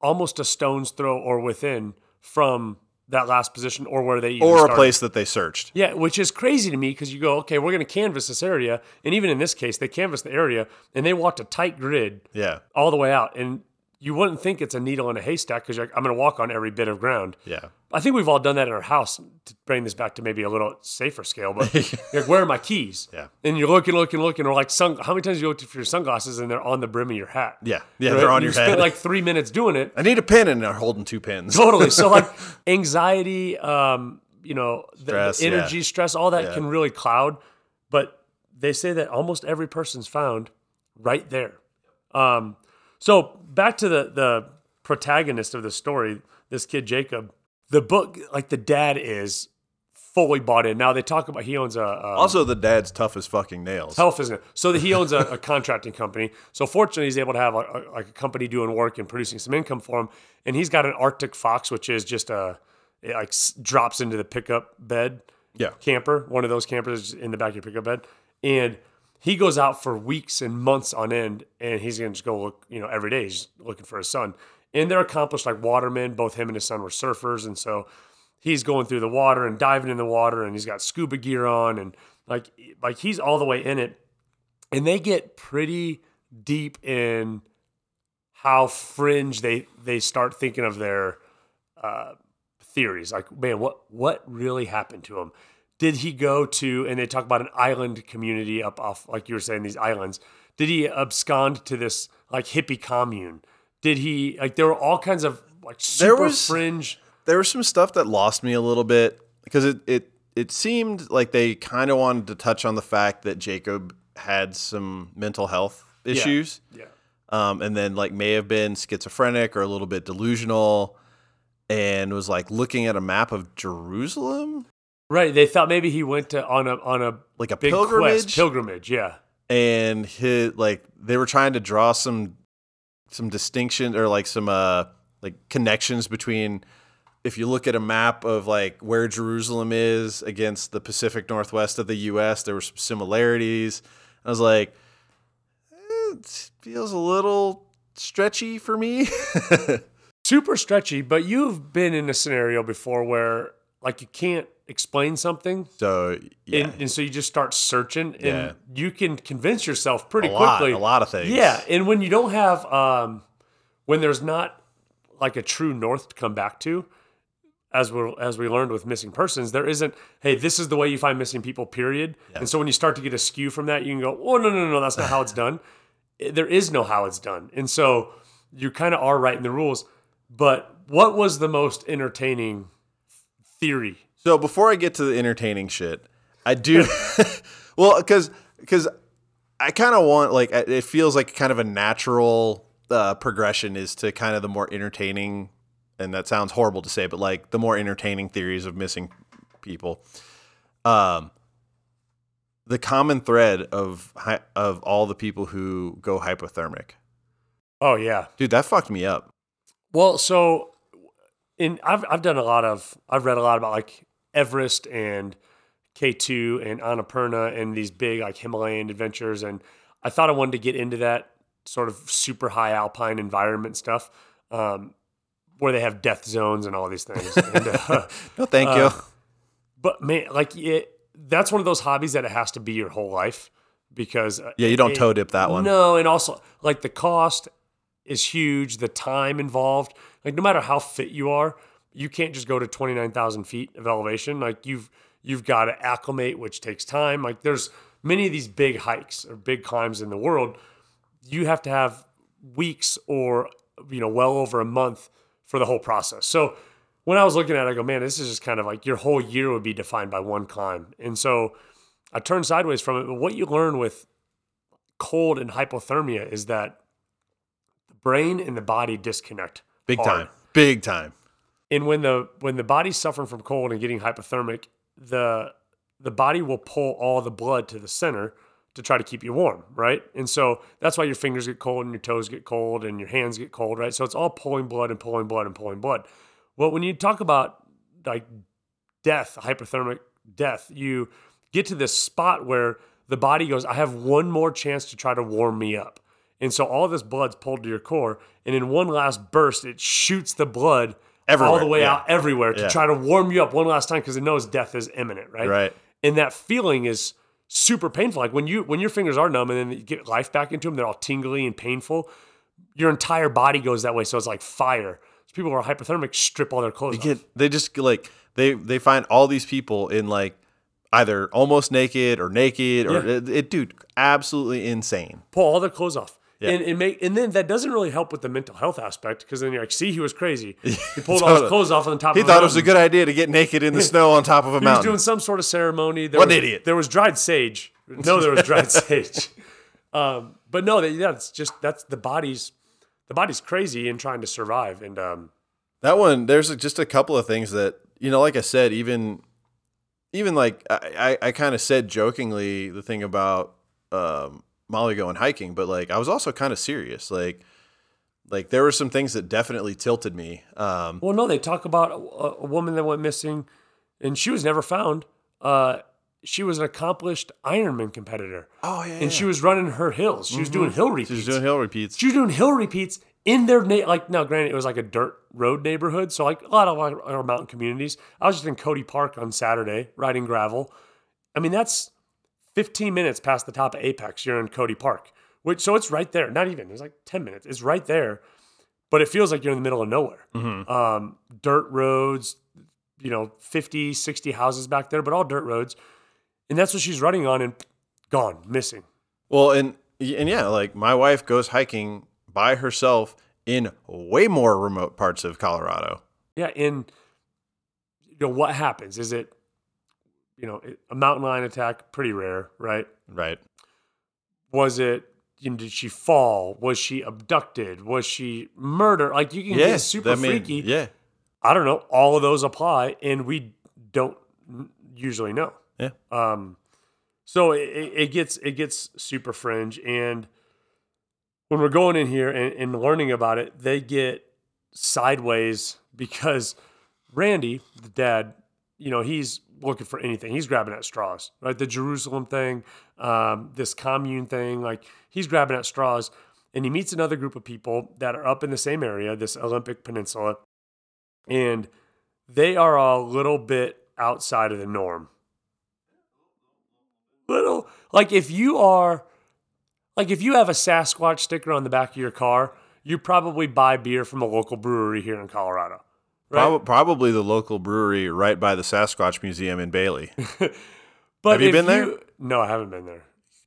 almost a stone's throw or within from that last position or where they Or a place that they searched. Yeah, which is crazy to me because you go, okay, we're going to canvas this area, and even in this case, they canvassed the area and they walked a tight grid Yeah. all the way out, and you wouldn't think it's a needle in a haystack because I'm going to walk on every bit of ground. Yeah. I think we've all done that in our house to bring this back to maybe a little safer scale. But you're like, where are my keys? Yeah. And you're looking, looking, looking, or like sun. How many times you looked for your sunglasses and they're on the brim of your hat? Yeah. Yeah. Right? They're on you your spent head. like three minutes doing it. I need a pin and they're holding two pins. Totally. So like anxiety, um, you know, the, the Stress, yeah. energy, stress, all that Yeah. can really cloud. But they say that almost every person's found right there. Um, so back to the the protagonist of the story, this kid Jacob. The book, like the dad, is fully bought in. Now they talk about he owns a, Also, the dad's tough as fucking nails. health isn't it? So that he owns a, a contracting company. So fortunately, he's able to have a, a, like a company doing work and producing some income for him. And he's got an Arctic Fox, which is just a it like drops into the pickup bed Yeah. camper, one of those campers in the back of your pickup bed, and he goes out for weeks and months on end, and he's gonna just go look, you know, every day. He's looking for his son, and they're accomplished like watermen. Both him and his son were surfers, and so he's going through the water and diving in the water, and he's got scuba gear on, and like like he's all the way in it, and they get pretty deep in how fringe they they start thinking of their uh, theories. Like, man, what what really happened to him? Did he go to? And they talk about an island community up off, like you were saying, these islands. Did he abscond to this like hippie commune? Did he like? There were all kinds of like super was- fringe. there was some stuff that lost me a little bit because it it it seemed like they kind of wanted to touch on the fact that Jacob had some mental health issues, Yeah, um, and then like may have been schizophrenic or a little bit delusional, and was like looking at a map of Jerusalem, right. They thought maybe he went to on a on a like a big pilgrimage, quest, pilgrimage. Yeah, and his like they were trying to draw some some distinction or like some uh like connections between if you look at a map of like where Jerusalem is against the Pacific Northwest of the US there were some similarities I was like it feels a little stretchy for me super stretchy. But you've been in a scenario before where like you can't explain something so yeah And, and so you just start searching and Yeah. you can convince yourself pretty a lot quickly. a lot of things Yeah. And when you don't have, um, when there's not like a true north to come back to, as we as we learned with missing persons, there isn't. Hey, this is the way you find missing people. Period. And so when you start to get a skew from that, you can go, oh no no no, that's not how it's done. There is no how it's done, and so you kind of are writing the rules. But what was the most entertaining theory? So before I get to the entertaining shit, I do well because because I kind of want like it feels like kind of a natural uh, progression is to kind of the more entertaining, and that sounds horrible to say, but like the more entertaining theories of missing people. Um, the common thread of of all the people who go hypothermic, Oh yeah. dude, that fucked me up. Well, so in I've I've done a lot of I've read a lot about like Everest and K2 and Annapurna and these big like Himalayan adventures and I thought I wanted to get into that sort of super high alpine environment stuff um, where they have death zones and all these things. and, uh, No, thank you. Uh, but man, like it, that's one of those hobbies that it has to be your whole life because uh, Yeah, you don't it- toe dip that one. No, and also like the cost is huge, the time involved. Like no matter how fit you are, you can't just go to twenty nine thousand feet of elevation. Like you've you've got to acclimate, which takes time. Like there's many of these big hikes or big climbs in the world. You have to have weeks or you know well over a month for the whole process. So when I was looking at it, I go, man, this is just kind of like your whole year would be defined by one climb. And so I turned sideways from it. But what you learn with cold and hypothermia is that the brain and the body disconnect. Big hard. time. Big time. And when the when the body's suffering from cold and getting hypothermic, the the body will pull all the blood to the center to try to keep you warm, right? And so that's why your fingers get cold and your toes get cold and your hands get cold, right? So it's all pulling blood and pulling blood and pulling blood. Well, when you talk about like death, hypothermic death, you get to this spot where the body goes, I have one more chance to try to warm me up. And so all this blood's pulled to your core, and in one last burst, it shoots the blood all the way yeah. out everywhere to Yeah. try to warm you up one last time because it knows death is imminent, right? Right. And that feeling is super painful. Like when you when your fingers are numb and then you get life back into them, they're all tingly and painful. Your entire body goes that way, so it's like fire. So people who are hypothermic strip all their clothes. They off. get they just like they they find all these people in like either almost naked or naked or Yeah. it, it- dude absolutely insane. pull all their clothes off. Yeah. And, and make and then that doesn't really help with the mental health aspect because then you're like, see, he was crazy. He pulled all his clothes off on the top. Of the. He of thought a it was a good idea to get naked in the snow on top of a mountain. He was doing some sort of ceremony. There What was, an idiot. There was dried sage. No, there was dried sage. Um, but no, that, yeah, it's just that's the body's the body's crazy and trying to survive. And um, That one, there's just a couple of things that you know, like I said, even even like I, I, I kind of said jokingly the thing about um, Molly going hiking, but like I was also kind of serious. Like like there were some things that definitely tilted me. Um, well, no, they talk about a, a woman that went missing, and she was never found. Uh, she was an accomplished Ironman competitor. oh yeah, and she was running her hills. She was doing hill repeats. she was doing hill repeats. She was doing hill repeats in their na- like now granted it was like a dirt road neighborhood so like a lot of our, our mountain communities i was just in cody park on saturday riding gravel i mean that's 15 minutes past the top of apex you're in cody park which so it's right there not even it's like 10 minutes it's right there but it feels like you're in the middle of nowhere um, dirt roads you know 50 60 houses back there but all dirt roads and that's what she's running on and gone missing Well, and and yeah, like my wife goes hiking by herself in way more remote parts of Colorado. Yeah, and you know what happens? Is it you know a mountain lion attack? Pretty rare, right? Right. Was it? You know, did she fall? Was she abducted? Was she murdered? Like you can Yeah. get super I mean, freaky. Yeah. I don't know. All of those apply, and we don't usually know. Yeah. Um, so it, it it gets it gets super fringe, and when we're going in here and, and learning about it, they get sideways because Randy, the dad, you know, he's looking for anything. He's grabbing at straws, right? The Jerusalem thing, um, this commune thing, like he's grabbing at straws. And he meets another group of people that are up in the same area, this Olympic Peninsula, and they are a little bit outside of the norm. Little, like if you are, like if you have a Sasquatch sticker on the back of your car, you probably buy beer from a local brewery here in Colorado. Right? Prob- probably the local brewery right by the Sasquatch Museum in Bailey. But Have you been there? No, I haven't been there.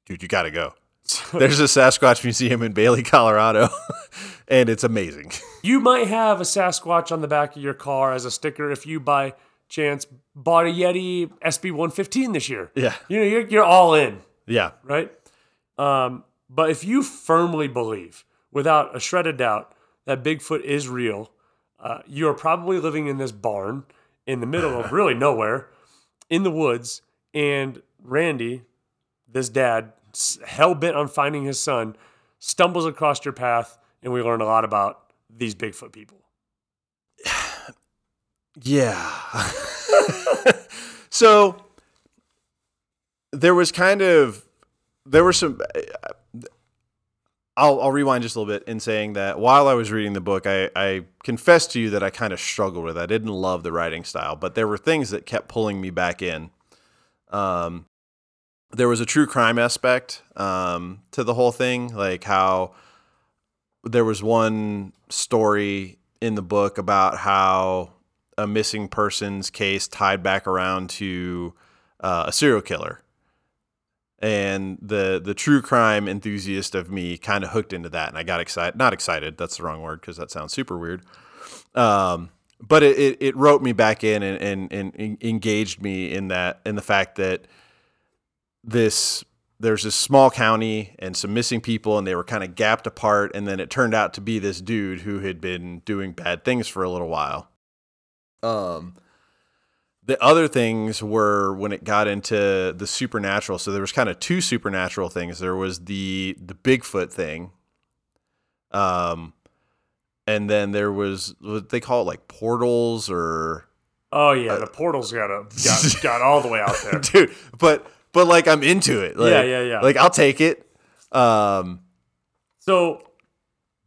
Dude, you got to go. There's a Sasquatch Museum in Bailey, Colorado, and it's amazing. You might have a Sasquatch on the back of your car as a sticker if you by chance bought a Yeti SB 115 this year. Yeah. You know, you're, you're all in, Yeah. right? Um, but if you firmly believe, without a shred of doubt, that Bigfoot is real, uh, you are probably living in this barn in the middle of really nowhere. in the woods, and Randy, this dad, hell bent on finding his son, stumbles across your path, and we learn a lot about these Bigfoot people. Yeah. so there was kind of there were some I'll, I'll rewind just a little bit in saying that while I was reading the book, I, I confess to you that I kind of struggled with. It. I didn't love the writing style, but there were things that kept pulling me back in. Um, there was a true crime aspect um, to the whole thing, like how there was one story in the book about how a missing persons case tied back around to uh, a serial killer and the the true crime enthusiast of me kind of hooked into that and i got excited not excited that's the wrong word because that sounds super weird um, but it, it, it, wrote me back in and, and, and engaged me in that in the fact that this there's this small county and some missing people and they were kind of gapped apart and then it turned out to be this dude who had been doing bad things for a little while. Um the other things were when it got into the supernatural. So there was kind of two supernatural things. There was the the Bigfoot thing, um, and then there was what they call it like portals or. Oh yeah, the portals got a, got got all the way out there, dude. But but like I'm into it. Like, yeah, yeah, yeah. Like I'll take it. Um, so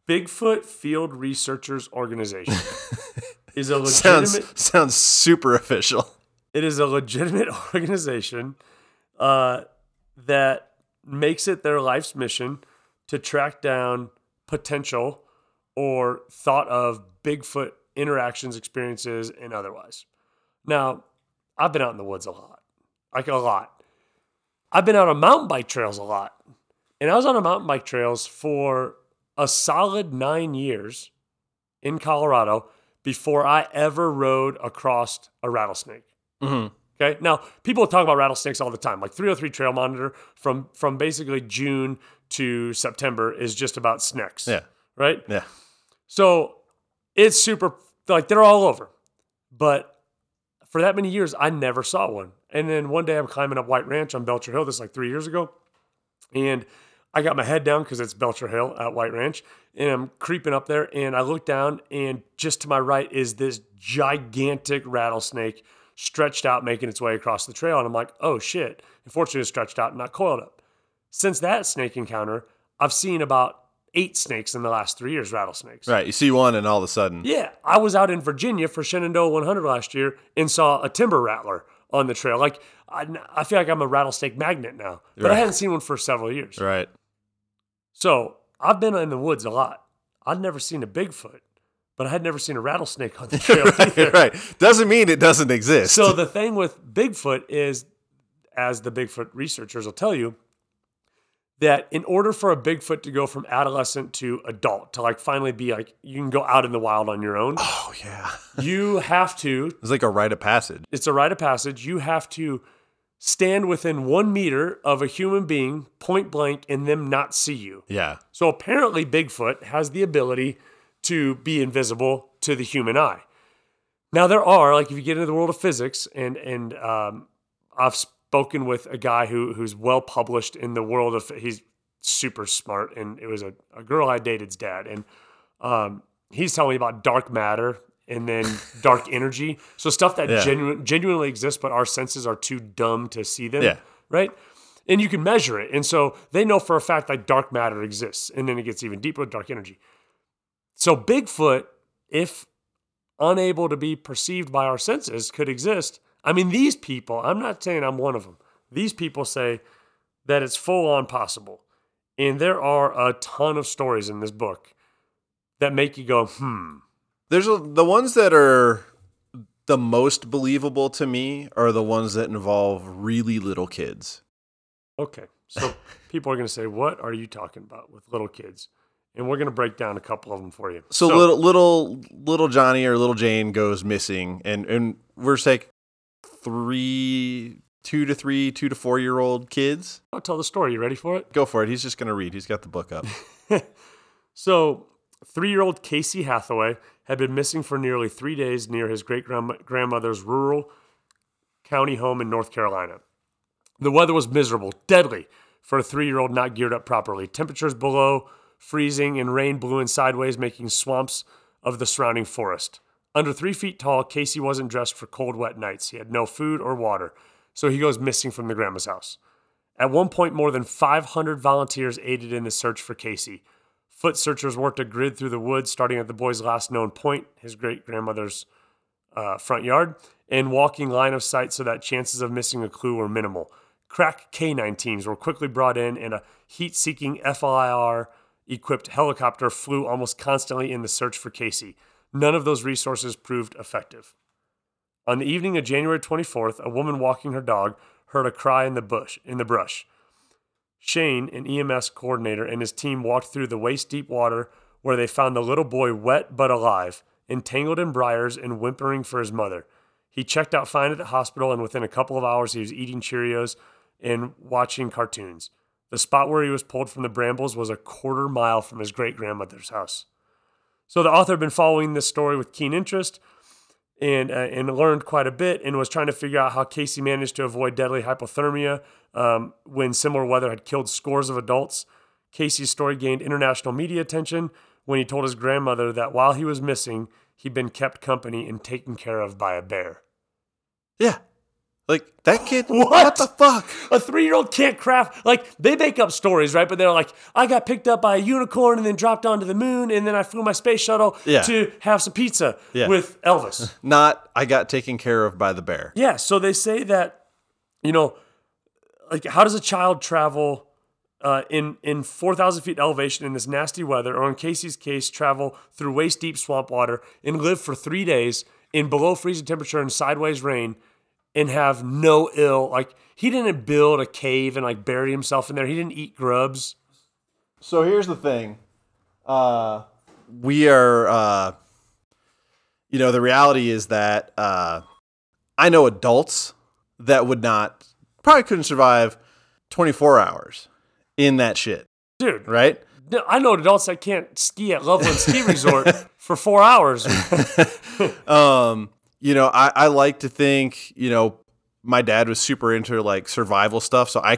Bigfoot Field Researchers Organization is a legitimate sounds, sounds super official. It is a legitimate organization uh, that makes it their life's mission to track down potential or thought of Bigfoot interactions, experiences, and otherwise. Now, I've been out in the woods a lot, like a lot. I've been out on mountain bike trails a lot. And I was on a mountain bike trails for a solid nine years in Colorado before I ever rode across a rattlesnake. Mm-hmm. Okay. Now, people talk about rattlesnakes all the time. Like 303 Trail Monitor from from basically June to September is just about snakes. Yeah. Right. Yeah. So it's super like they're all over, but for that many years, I never saw one. And then one day I'm climbing up White Ranch on Belcher Hill. This like three years ago, and I got my head down because it's Belcher Hill at White Ranch, and I'm creeping up there, and I look down, and just to my right is this gigantic rattlesnake stretched out, making its way across the trail, and I'm like, oh shit! Unfortunately, it's stretched out and not coiled up. Since that snake encounter, I've seen about eight snakes in the last three years, rattlesnakes. Right. You see one, and all of a sudden, yeah. I was out in Virginia for Shenandoah 100 last year and saw a timber rattler on the trail. Like I, I feel like I'm a rattlesnake magnet now, but right. I hadn't seen one for several years. Right. So I've been in the woods a lot. I'd never seen a Bigfoot, but I had never seen a rattlesnake on the trail. right, right. Doesn't mean it doesn't exist. So the thing with Bigfoot is, as the Bigfoot researchers will tell you, that in order for a Bigfoot to go from adolescent to adult to like finally be like you can go out in the wild on your own. Oh yeah. you have to. It's like a rite of passage. It's a rite of passage. You have to stand within one meter of a human being, point blank, and them not see you. Yeah. So apparently, Bigfoot has the ability to be invisible to the human eye. Now there are like if you get into the world of physics, and and um, I've spoken with a guy who who's well published in the world of he's super smart, and it was a, a girl I dated's dad, and um, he's telling me about dark matter and then dark energy. So stuff that yeah. genu- genuinely exists, but our senses are too dumb to see them. Yeah. Right. And you can measure it. And so they know for a fact that dark matter exists. And then it gets even deeper with dark energy. So Bigfoot, if unable to be perceived by our senses, could exist. I mean, these people, I'm not saying I'm one of them. These people say that it's full on possible. And there are a ton of stories in this book that make you go, hmm, there's a, the ones that are the most believable to me are the ones that involve really little kids. Okay. So people are going to say, "What are you talking about with little kids?" And we're going to break down a couple of them for you. So, so little little little Johnny or little Jane goes missing and and we're like three two to three, two to four year old kids. I'll tell the story. You ready for it? Go for it. He's just going to read. He's got the book up. so, three year old Casey Hathaway had been missing for nearly three days near his great grandmother's rural county home in North Carolina. The weather was miserable, deadly for a three year old not geared up properly. Temperatures below freezing and rain blew in sideways, making swamps of the surrounding forest. Under three feet tall, Casey wasn't dressed for cold, wet nights. He had no food or water, so he goes missing from the grandma's house. At one point, more than 500 volunteers aided in the search for Casey. Foot searchers worked a grid through the woods, starting at the boy's last known point, his great grandmother's uh, front yard, and walking line of sight so that chances of missing a clue were minimal. Crack K9 teams were quickly brought in, and a heat seeking FLIR equipped helicopter flew almost constantly in the search for Casey. None of those resources proved effective. On the evening of January 24th, a woman walking her dog heard a cry in the bush in the brush. Shane, an EMS coordinator, and his team walked through the waist deep water where they found the little boy wet but alive, entangled in briars and whimpering for his mother. He checked out fine at the hospital, and within a couple of hours, he was eating Cheerios and watching cartoons. The spot where he was pulled from the brambles was a quarter mile from his great grandmother's house. So the author had been following this story with keen interest and uh, and learned quite a bit and was trying to figure out how Casey managed to avoid deadly hypothermia um, when similar weather had killed scores of adults. Casey's story gained international media attention when he told his grandmother that while he was missing, he'd been kept company and taken care of by a bear. Yeah. Like that kid. What? what the fuck? A three year old can't craft. Like, they make up stories, right? But they're like, I got picked up by a unicorn and then dropped onto the moon, and then I flew my space shuttle Yeah. to have some pizza Yeah. with Elvis. Not I got taken care of by the bear. yeah. So they say that, you know, like, how does a child travel uh, in, in 4,000 feet elevation in this nasty weather, or in Casey's case, travel through waist deep swamp water and live for three days in below freezing temperature and sideways rain? And have no ill like he didn't build a cave and like bury himself in there. He didn't eat grubs. So here's the thing. Uh, we are, uh, you know, the reality is that uh, I know adults that would not, probably couldn't survive 24 hours in that shit, Dude, right? I know adults that can't ski at Loveland Ski Resort for four hours. um, you know, I, I like to think, you know, my dad was super into like survival stuff, so I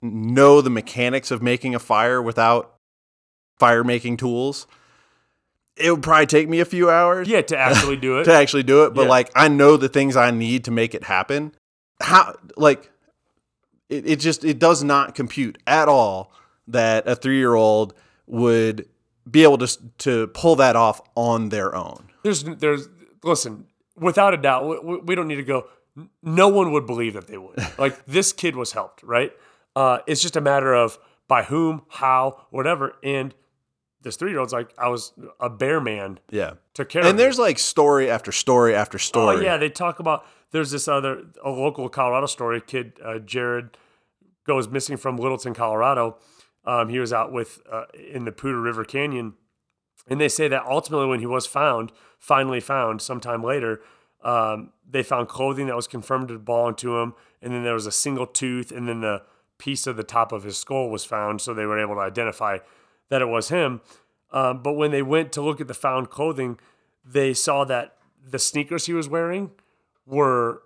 know the mechanics of making a fire without fire making tools. It would probably take me a few hours Yeah, to actually do it. to actually do it, but Yeah. like I know the things I need to make it happen. How like it, it just it does not compute at all that a three year old would be able to to pull that off on their own. There's, there's, listen, without a doubt, we- we, don't need to go. No one would believe that they would. Like this kid was helped, right? Uh, it's just a matter of by whom, how, whatever. And this three year old's like, I was a bear man, Yeah. took care of And me. there's like story after story after Oh story. yeah, they talk about. There's this other a local Colorado story. A kid, uh, Jared, goes missing from Littleton, Colorado. Um, he was out with uh, in the Poudre River Canyon, and they say that ultimately, when he was found, finally found, sometime later, um, they found clothing that was confirmed to belong to him, and then there was a single tooth, and then the piece of the top of his skull was found, so they were able to identify that it was him. Um, but when they went to look at the found clothing, they saw that the sneakers he was wearing were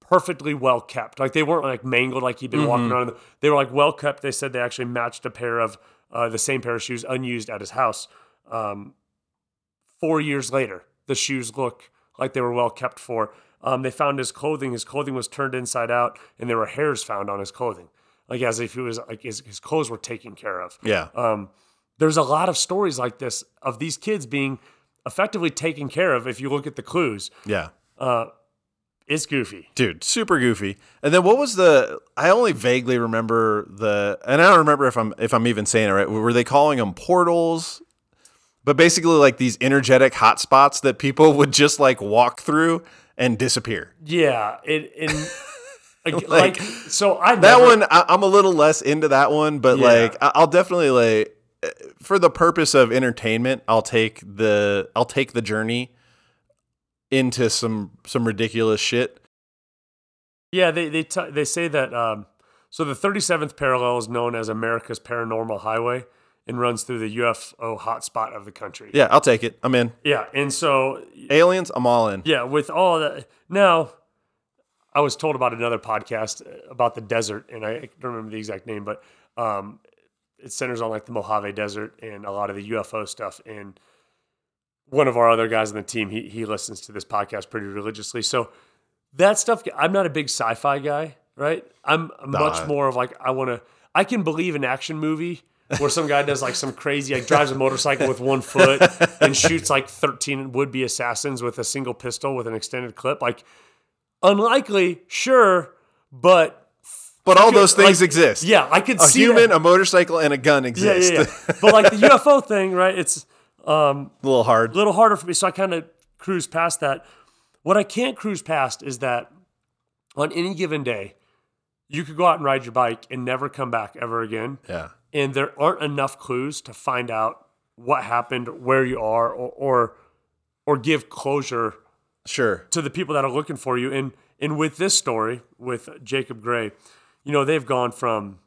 perfectly well kept. Like they weren't like mangled, like he'd been walking around. They were like well kept. They said they actually matched a pair of uh, the same pair of shoes unused at his house. Um, four years later, the shoes look like they were well kept for. Um, they found his clothing. His clothing was turned inside out, and there were hairs found on his clothing, like as if he was like his, his clothes were taken care of. Yeah. Um, there's a lot of stories like this of these kids being effectively taken care of. If you look at the clues, Yeah. uh, it's goofy. Dude, super goofy. And then what was the I only vaguely remember the and I don't remember if I'm if I'm even saying it right. Were they calling them portals? But basically like these energetic hotspots that people would just like walk through and disappear. Yeah, it in like, Like, so. I That never, one I, I'm a little less into that one, but Yeah. like I- I'll definitely like uh, for the purpose of entertainment, I'll take the I'll take the journey into some some ridiculous shit. Yeah, they they t- they say that. Um, so the 37th parallel is known as America's Paranormal Highway and runs through the UFO hotspot of the country. Yeah, I'll take it. I'm in. Yeah, and so Aliens, I'm all in. yeah, with all that now, I was told about another podcast about the desert, and I don't remember the exact name, but um, it centers on like the Mojave Desert and a lot of the UFO stuff. And one of our other guys on the team, he he listens to this podcast pretty religiously. So that stuff, I'm not a big sci-fi guy, right? I'm much Nah. more of like I want to. I can believe an action movie where some guy does like some crazy, like drives a motorcycle with one foot and shoots like 13 would-be assassins with a single pistol with an extended clip. Like unlikely, sure, but But all those things like, exist. Yeah, I could A see human, that. a motorcycle, and a gun Yeah, exist. yeah, yeah. but like the UFO thing, right? It's um, a little hard. a little harder for me, so I kind of cruise past that. What I can't cruise past is that on any given day, you could go out and ride your bike and never come back ever again. Yeah. And there aren't enough clues to find out what happened, where you are, or or, or give closure Sure. to the people that are looking for you. And and with this story with Jacob Gray, you know they've gone from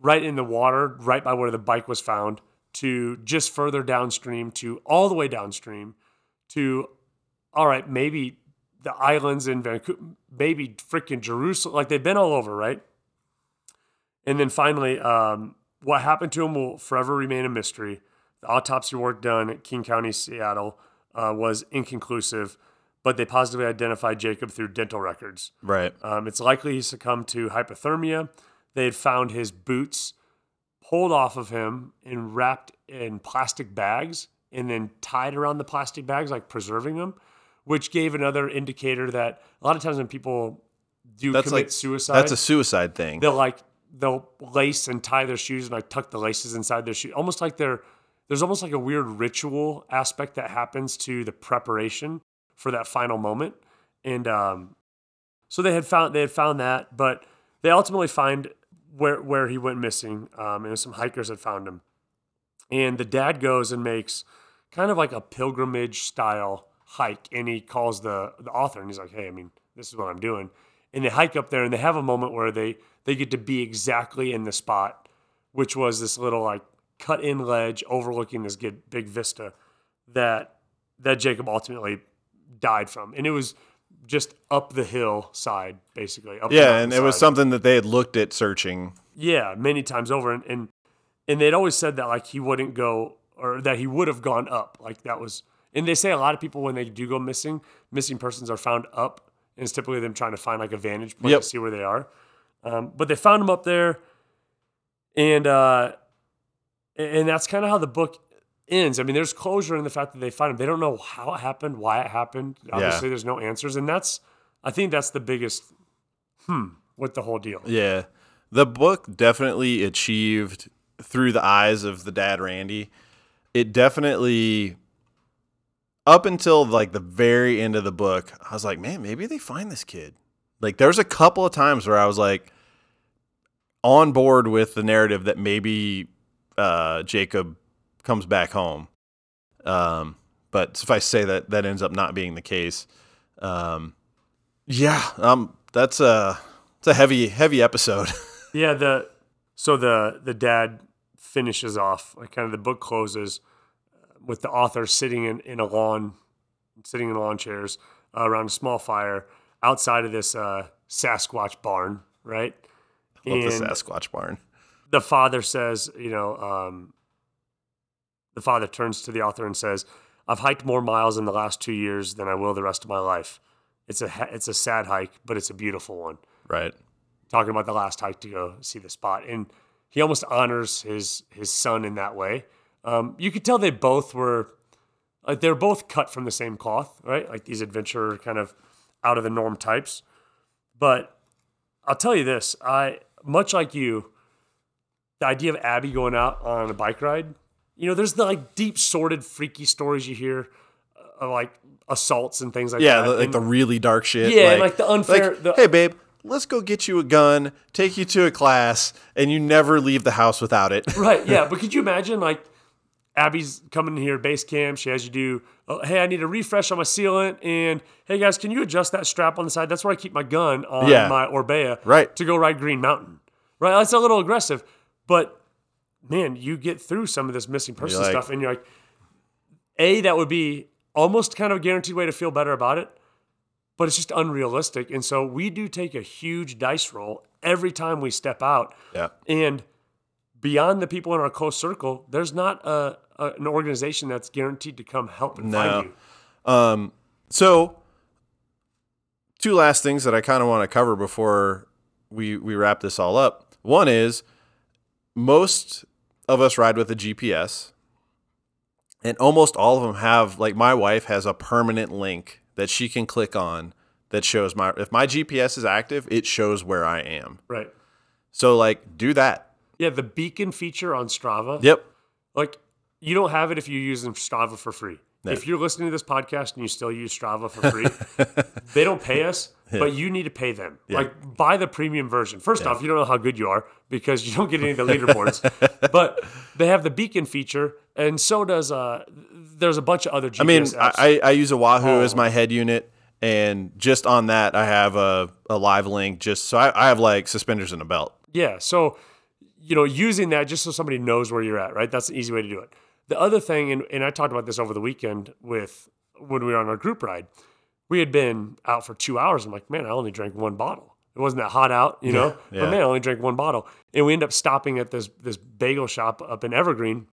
right in the water, right by where the bike was found, to just further downstream, to all the way downstream, to all right, maybe the islands in Vancouver, maybe freaking Jerusalem. Like they've been all over, right? And then finally, um, what happened to him will forever remain a mystery. The autopsy work done at King County, Seattle, uh, was inconclusive, but they positively identified Jacob through dental records. Right. Um, it's likely he succumbed to hypothermia. They had found his boots pulled off of him and wrapped in plastic bags and then tied around the plastic bags, like preserving them, which gave another indicator that a lot of times when people do That's commit like suicide, That's a suicide thing. they'll like they'll lace and tie their shoes and I tuck the laces inside their shoe almost like they're there's almost like a weird ritual aspect that happens to the preparation for that final moment. And um so they had found they had found that but they ultimately find where where he went missing um and some hikers had found him. And the dad goes and makes kind of like a pilgrimage style hike and he calls the the author and he's like hey i mean this is what i'm doing. And they hike up there and they have a moment where they they get to be exactly in the spot which was this little like cut in ledge overlooking this good, big vista that that jacob ultimately died from and it was just up the hill side basically up the yeah, and it was something that they had looked at searching. Yeah, many times over, and and, and they'd always said that like he wouldn't go or that he would have gone up. Like that was, and they say a lot of people when they do go missing, missing persons are found up, and it's typically them trying to find like a vantage point Yep. to see where they are. Um, but they found him up there, and uh, and that's kind of how the book ends. I mean, there's closure in the fact that they find him. They don't know how it happened, why it happened. Obviously, there's no answers, and that's I think that's the biggest hmm with the whole deal. Yeah. The book definitely achieved through the eyes of the dad Randy. It definitely up until like the very end of the book, I was like, man, maybe they find this kid. Like there's a couple of times where I was like on board with the narrative that maybe uh, Jacob comes back home. Um, but suffice to say that that ends up not being the case. Um, yeah, um, that's a it's a heavy heavy episode. Yeah, the so the the dad finishes off like kind of the book closes uh, with the author sitting in, in a lawn, sitting in lawn chairs uh, around a small fire outside of this uh, Sasquatch barn, right? Love the Sasquatch barn. the father says, you know, um, the father turns to the author and says, "I've hiked more miles in the last two years than I will the rest of my life. It's a it's a sad hike, but it's a beautiful one." Right. talking about the last hike to go see the spot, and he almost honors his his son in that way. Um, you could tell they both were like they're both cut from the same cloth, right? Like these adventure kind of out of the norm types. But I'll tell you this: I much like you, the idea of Abby going out on a bike ride. You know, there's the like deep, sordid, freaky stories you hear, uh, of like assaults and things like Yeah, that. Yeah, like And- the really dark shit. Yeah, like the unfair- like, the- hey, babe, let's go get you a gun, take you to a class, and you never leave the house without it. Right. Yeah. But could you imagine like Abby's coming in here base camp. She has you do, oh, hey, I need a refresh on my sealant. And hey, guys, can you adjust that strap on the side? That's where I keep my gun on Yeah. my Orbea Right. to go ride Green Mountain. Right. That's a little aggressive. But man, you get through some of this missing person like- stuff and you're like, A, that would be almost kind of a guaranteed way to feel better about it. but it's just unrealistic. And so we do take a huge dice roll every time we step out. Yeah. And beyond the people in our close circle, there's not a, an organization that's guaranteed to come help and No. find you. Um, so, two last things that I kind of want to cover before we we wrap this all up. One is most of us ride with a GPS, and almost all of them have like my wife has a permanent link that she can click on that shows my if my GPS is active, it shows where I am. Right. So like do that. Yeah, the beacon feature on Strava. Yep. Like you don't have it if you use Strava for free. If you're listening to this podcast and you still use Strava for free, they don't pay us, but you need to pay them. Like buy the premium version. First off, you don't know how good you are because you don't get any of the leaderboards. but they have the beacon feature, and so does uh there's a bunch of other GPS I mean, apps. I, I use a Wahoo as Oh. my head unit, and just on that, I have a, a live link. Just so I, I have like suspenders and a belt. Yeah. So, you know, using that just so somebody knows where you're at, right? That's an easy way to do it. The other thing, and, and I talked about this over the weekend with when we were on our group ride, we had been out for two hours. I'm like, man, I only drank one bottle. It wasn't that hot out, you know, yeah. but man, I only drank one bottle. And we end up stopping at this this bagel shop up in Evergreen,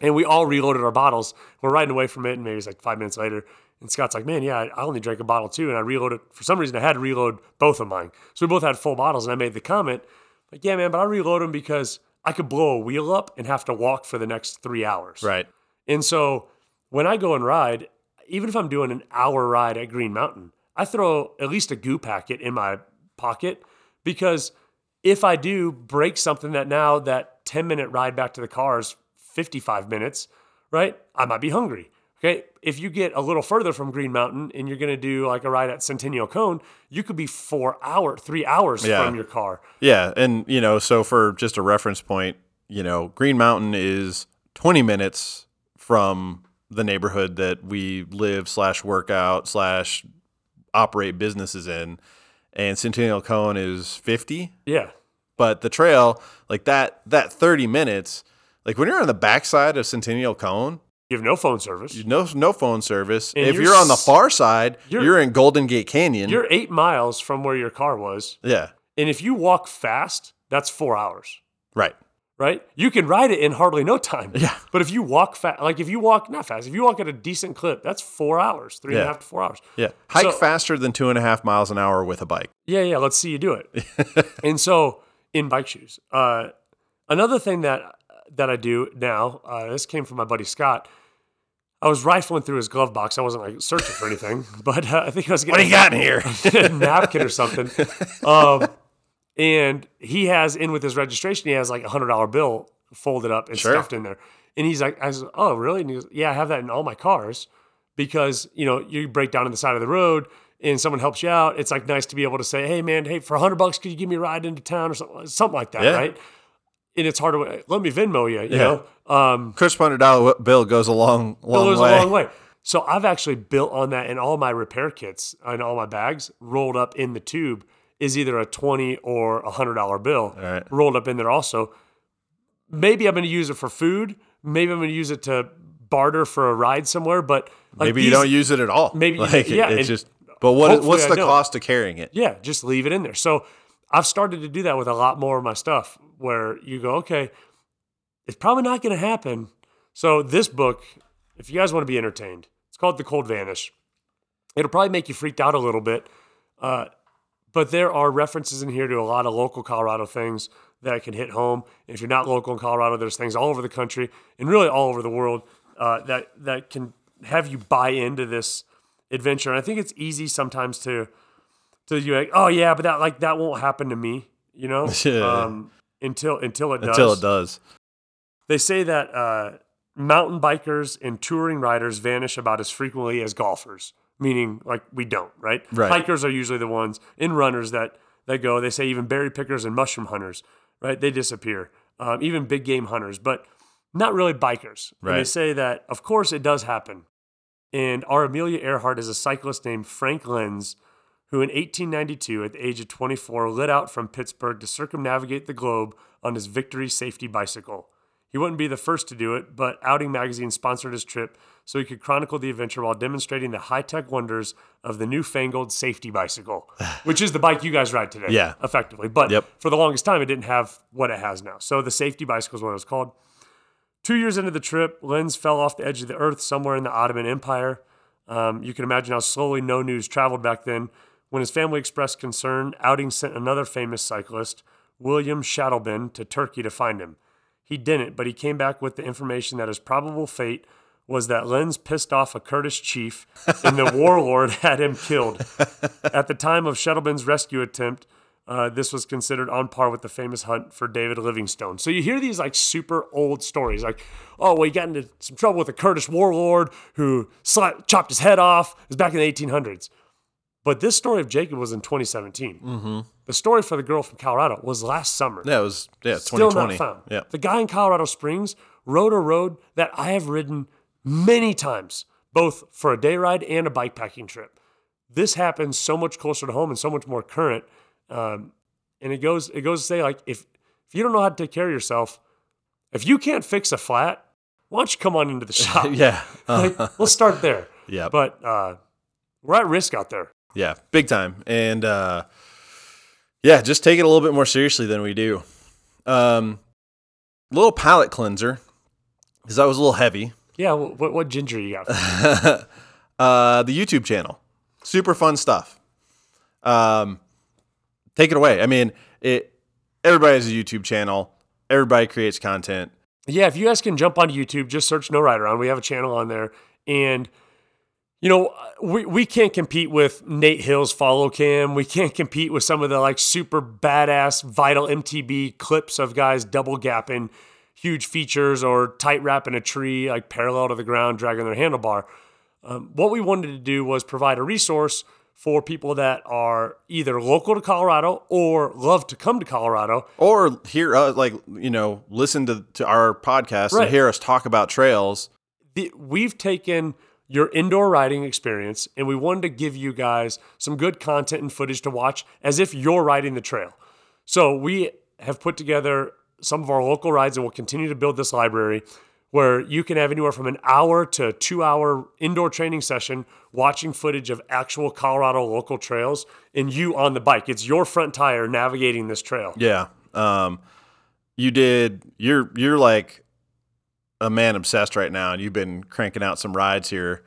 and we all reloaded our bottles. We're riding away from it, and maybe it's like five minutes later. And Scott's like, man, yeah, I only drank a bottle too. And I reloaded. For some reason, I had to reload both of mine. So we both had full bottles. And I made the comment, like, yeah, man, but I reload them because I could blow a wheel up and have to walk for the next three hours. Right. And so when I go and ride, even if I'm doing an hour ride at Green Mountain, I throw at least a goo packet in my pocket because if I do break something that now that 10 minute ride back to the car is 55 minutes, right? I might be hungry. Okay. If you get a little further from Green Mountain and you're going to do like a ride at Centennial Cone, you could be four hour, three hours Yeah. from your car. Yeah, and you know, so for just a reference point, you know, Green Mountain is 20 minutes from the neighborhood that we live slash work out slash operate businesses in, and Centennial Cone is 50. Yeah. But the trail, like that, that 30 minutes, like when you're on the backside of Centennial Cone, You have no phone service. no no phone service. And if you're you're, on the far side, you're- you're, in Golden Gate Canyon. You're eight miles from where your car was. yeah, And if you walk fast, that's four hours, right. right? You can ride it in hardly no time. Yeah. But if you walk fast, like if you walk, not fast, if you walk at a decent clip, that's four hours, three and a half to four hours. Yeah, hike So- faster than two and a half miles an hour with a bike. Yeah, yeah, let's see you do it. and so in bike shoes. Uh, another thing that that I do now, uh, this came from my buddy Scott. I was rifling through his glove box. I wasn't like searching for anything, but uh, I think I was getting What do you got in here? a napkin or something. Um, and he has in with his registration, he has like a hundred dollar bill folded up and Sure. stuffed in there. And he's like, I said, oh, really? And he goes, yeah, I have that in all my cars because, you know, you break down on the side of the road and someone helps you out. It's like nice to be able to say, hey, man, hey, for a hundred bucks, could you give me a ride into town or something, something like that, Yeah. right? And it's hard to let me Venmo you, you Yeah. know? Um, Crisp hundred dollar bill goes a long, long goes way. a long way. So I've actually built on that, and all my repair kits and all my bags rolled up in the tube is either a twenty or a hundred dollar bill right. rolled up in there. Also, maybe I'm going to use it for food. Maybe I'm going to use it to barter for a ride somewhere. But like Maybe you don't use it at all. maybe like, yeah, It's just. But what? What's the cost of carrying it? Yeah, just leave it in there. So I've started to do that with a lot more of my stuff where you go, okay, it's probably not going to happen. So this book, if you guys want to be entertained, it's called The Cold Vanish. It'll probably make you freaked out a little bit. Uh, but there are references in here to a lot of local Colorado things that can hit home. If you're not local in Colorado, there's things all over the country and really all over the world uh, that that can have you buy into this adventure. And I think it's easy sometimes to to you like, oh yeah, but that like that won't happen to me, you know, Yeah. um, until until it does. Until it does. They say that uh, mountain bikers and touring riders vanish about as frequently as golfers, meaning like we don't, right? Right. Hikers are usually the ones in runners that that go. They say even berry pickers and mushroom hunters, right? They disappear. Um, even big game hunters, but not really bikers. And they say that of course it does happen. And our Amelia Earhart is a cyclist named Frank Lenz, who in 1892, at the age of 24, lit out from Pittsburgh to circumnavigate the globe on his Victory safety bicycle. He wouldn't be the first to do it, but Outing Magazine sponsored his trip so he could chronicle the adventure while demonstrating the high tech wonders of the newfangled safety bicycle, which is the bike you guys ride today. Yeah. Effectively. But Yep. for the longest time, it didn't have what it has now. So the safety bicycle is what it was called. Two years into the trip, Lenz fell off the edge of the earth somewhere in the Ottoman Empire. Um, you can imagine how slowly no news traveled back then. When his family expressed concern, Outing sent another famous cyclist, William Sachtleben, to Turkey to find him. He didn't, but he came back with the information that his probable fate was that Lenz pissed off a Kurdish chief and the warlord had him killed. At the time of Sachtleben's rescue attempt, uh, this was considered on par with the famous hunt for David Livingstone. So you hear these like super old stories, like, oh, well, he got into some trouble with a Kurdish warlord who chopped his head off. It was back in the 1800s. But this story of Jacob was in 2017. Mm-hmm. The story for the girl from Colorado was last summer. Yeah, it was yeah, Still not found. Yeah. The guy in Colorado Springs rode a road that I have ridden many times, both for a day ride and a bikepacking trip. This happens so much closer to home and so much more current. Um, and it goes it goes to say like if if you don't know how to take care of yourself, if you can't fix a flat, why don't you come on into the shop? Yeah. Like, let's start there. yeah. But uh, we're at risk out there. Yeah, big time. And uh, yeah, just take it a little bit more seriously than we do. Um, little palate cleanser because that was a little heavy. Yeah. What what ginger you got? uh, the YouTube channel, super fun stuff. Um, take it away. I mean, it. Everybody has a YouTube channel. Everybody creates content. Yeah, if you guys can jump onto YouTube, just search No Ride Around. We have a channel on there. And, you know, we, we can't compete with Nate Hill's follow cam. We can't compete with some of the like super badass vital MTB clips of guys double gapping huge features or tight wrapping a tree like parallel to the ground, dragging their handlebar. Um, what we wanted to do was provide a resource for people that are either local to Colorado or love to come to Colorado Or hear us, like you know, listen to to our podcast Right. and hear us talk about trails. the, we've taken your indoor riding experience and we wanted to give you guys some good content and footage to watch as if you're riding the trail. So we have put together some of our local rides and we'll continue to build this library where you can have anywhere from an hour to two hour indoor training session watching footage of actual Colorado local trails and you on the bike. It's your front tire navigating this trail. Yeah. Um, you did. You're you're like a man obsessed right now, and you've been cranking out some rides here.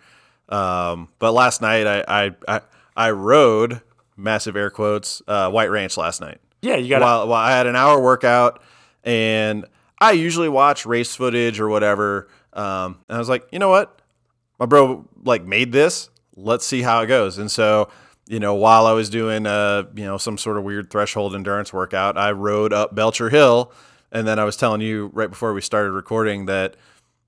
Um, but last night I I I, I rode massive air quotes uh, White Ranch last night. Yeah, you got While, while I had an hour workout, and I usually watch race footage or whatever. Um, and I was like, you know what, my bro like made this. Let's see how it goes. And so, you know, while I was doing uh, you know, some sort of weird threshold endurance workout, I rode up Belcher Hill, and then I was telling you right before we started recording that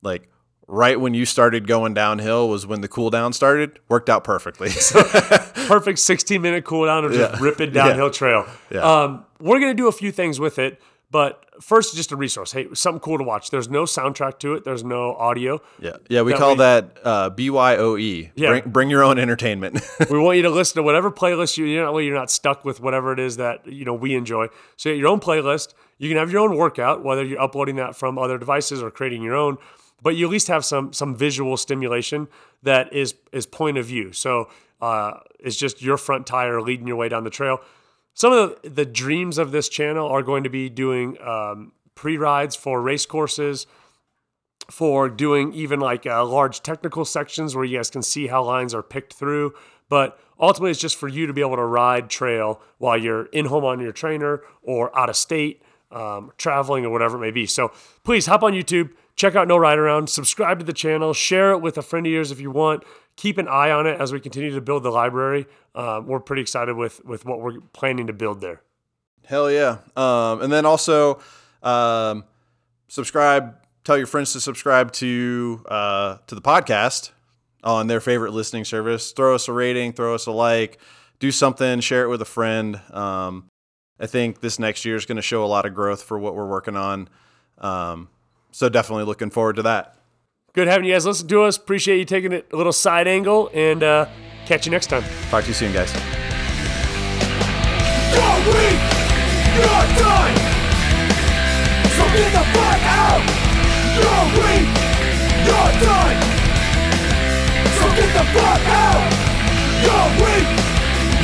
like right when you started going downhill was when the cool down started. Worked out perfectly. perfect 16 minute cool down of just Yeah. ripping downhill trail. Yeah. Um, we're going to do a few things with it, but first, just a resource. Hey, something cool to watch. There's no soundtrack to it, there's no audio. yeah, yeah, we That call way- that uh, BYOE. Yeah. Bring, bring your own entertainment. we want you to listen to whatever playlist you, you know, you're not stuck with whatever it is that, you know, we enjoy. So you your own playlist. You can have your own workout, whether you're uploading that from other devices or creating your own, but you at least have some, some visual stimulation that is, is point of view. So uh, it's just your front tire leading your way down the trail. Some of the, the dreams of this channel are going to be doing um, pre rides for race courses, for doing even like uh, large technical sections where you guys can see how lines are picked through. But ultimately, it's just for you to be able to ride trail while you're in home on your trainer or out of state, um, traveling or whatever it may be. So please hop on YouTube, check out No Ride Around, subscribe to the channel, share it with a friend of yours if you want. Keep an eye on it as we continue to build the library. Um, we're pretty excited with with what we're planning to build there. Hell yeah. Um, and then also um, subscribe. Tell your friends to subscribe to uh, to the podcast on their favorite listening service. Throw us a rating. Throw us a like. Do something. Share it with a friend. Um, I think this next year is going to show a lot of growth for what we're working on. Um, so definitely looking forward to that. Good having you guys listen to us. Appreciate you taking it a little side angle, and uh, catch you next time. Talk to you soon, guys. You're weak! You're done! So get the fuck out! You're weak, you're done. So get the fuck out. You're weak,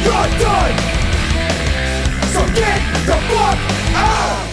you're done. So get the fuck out.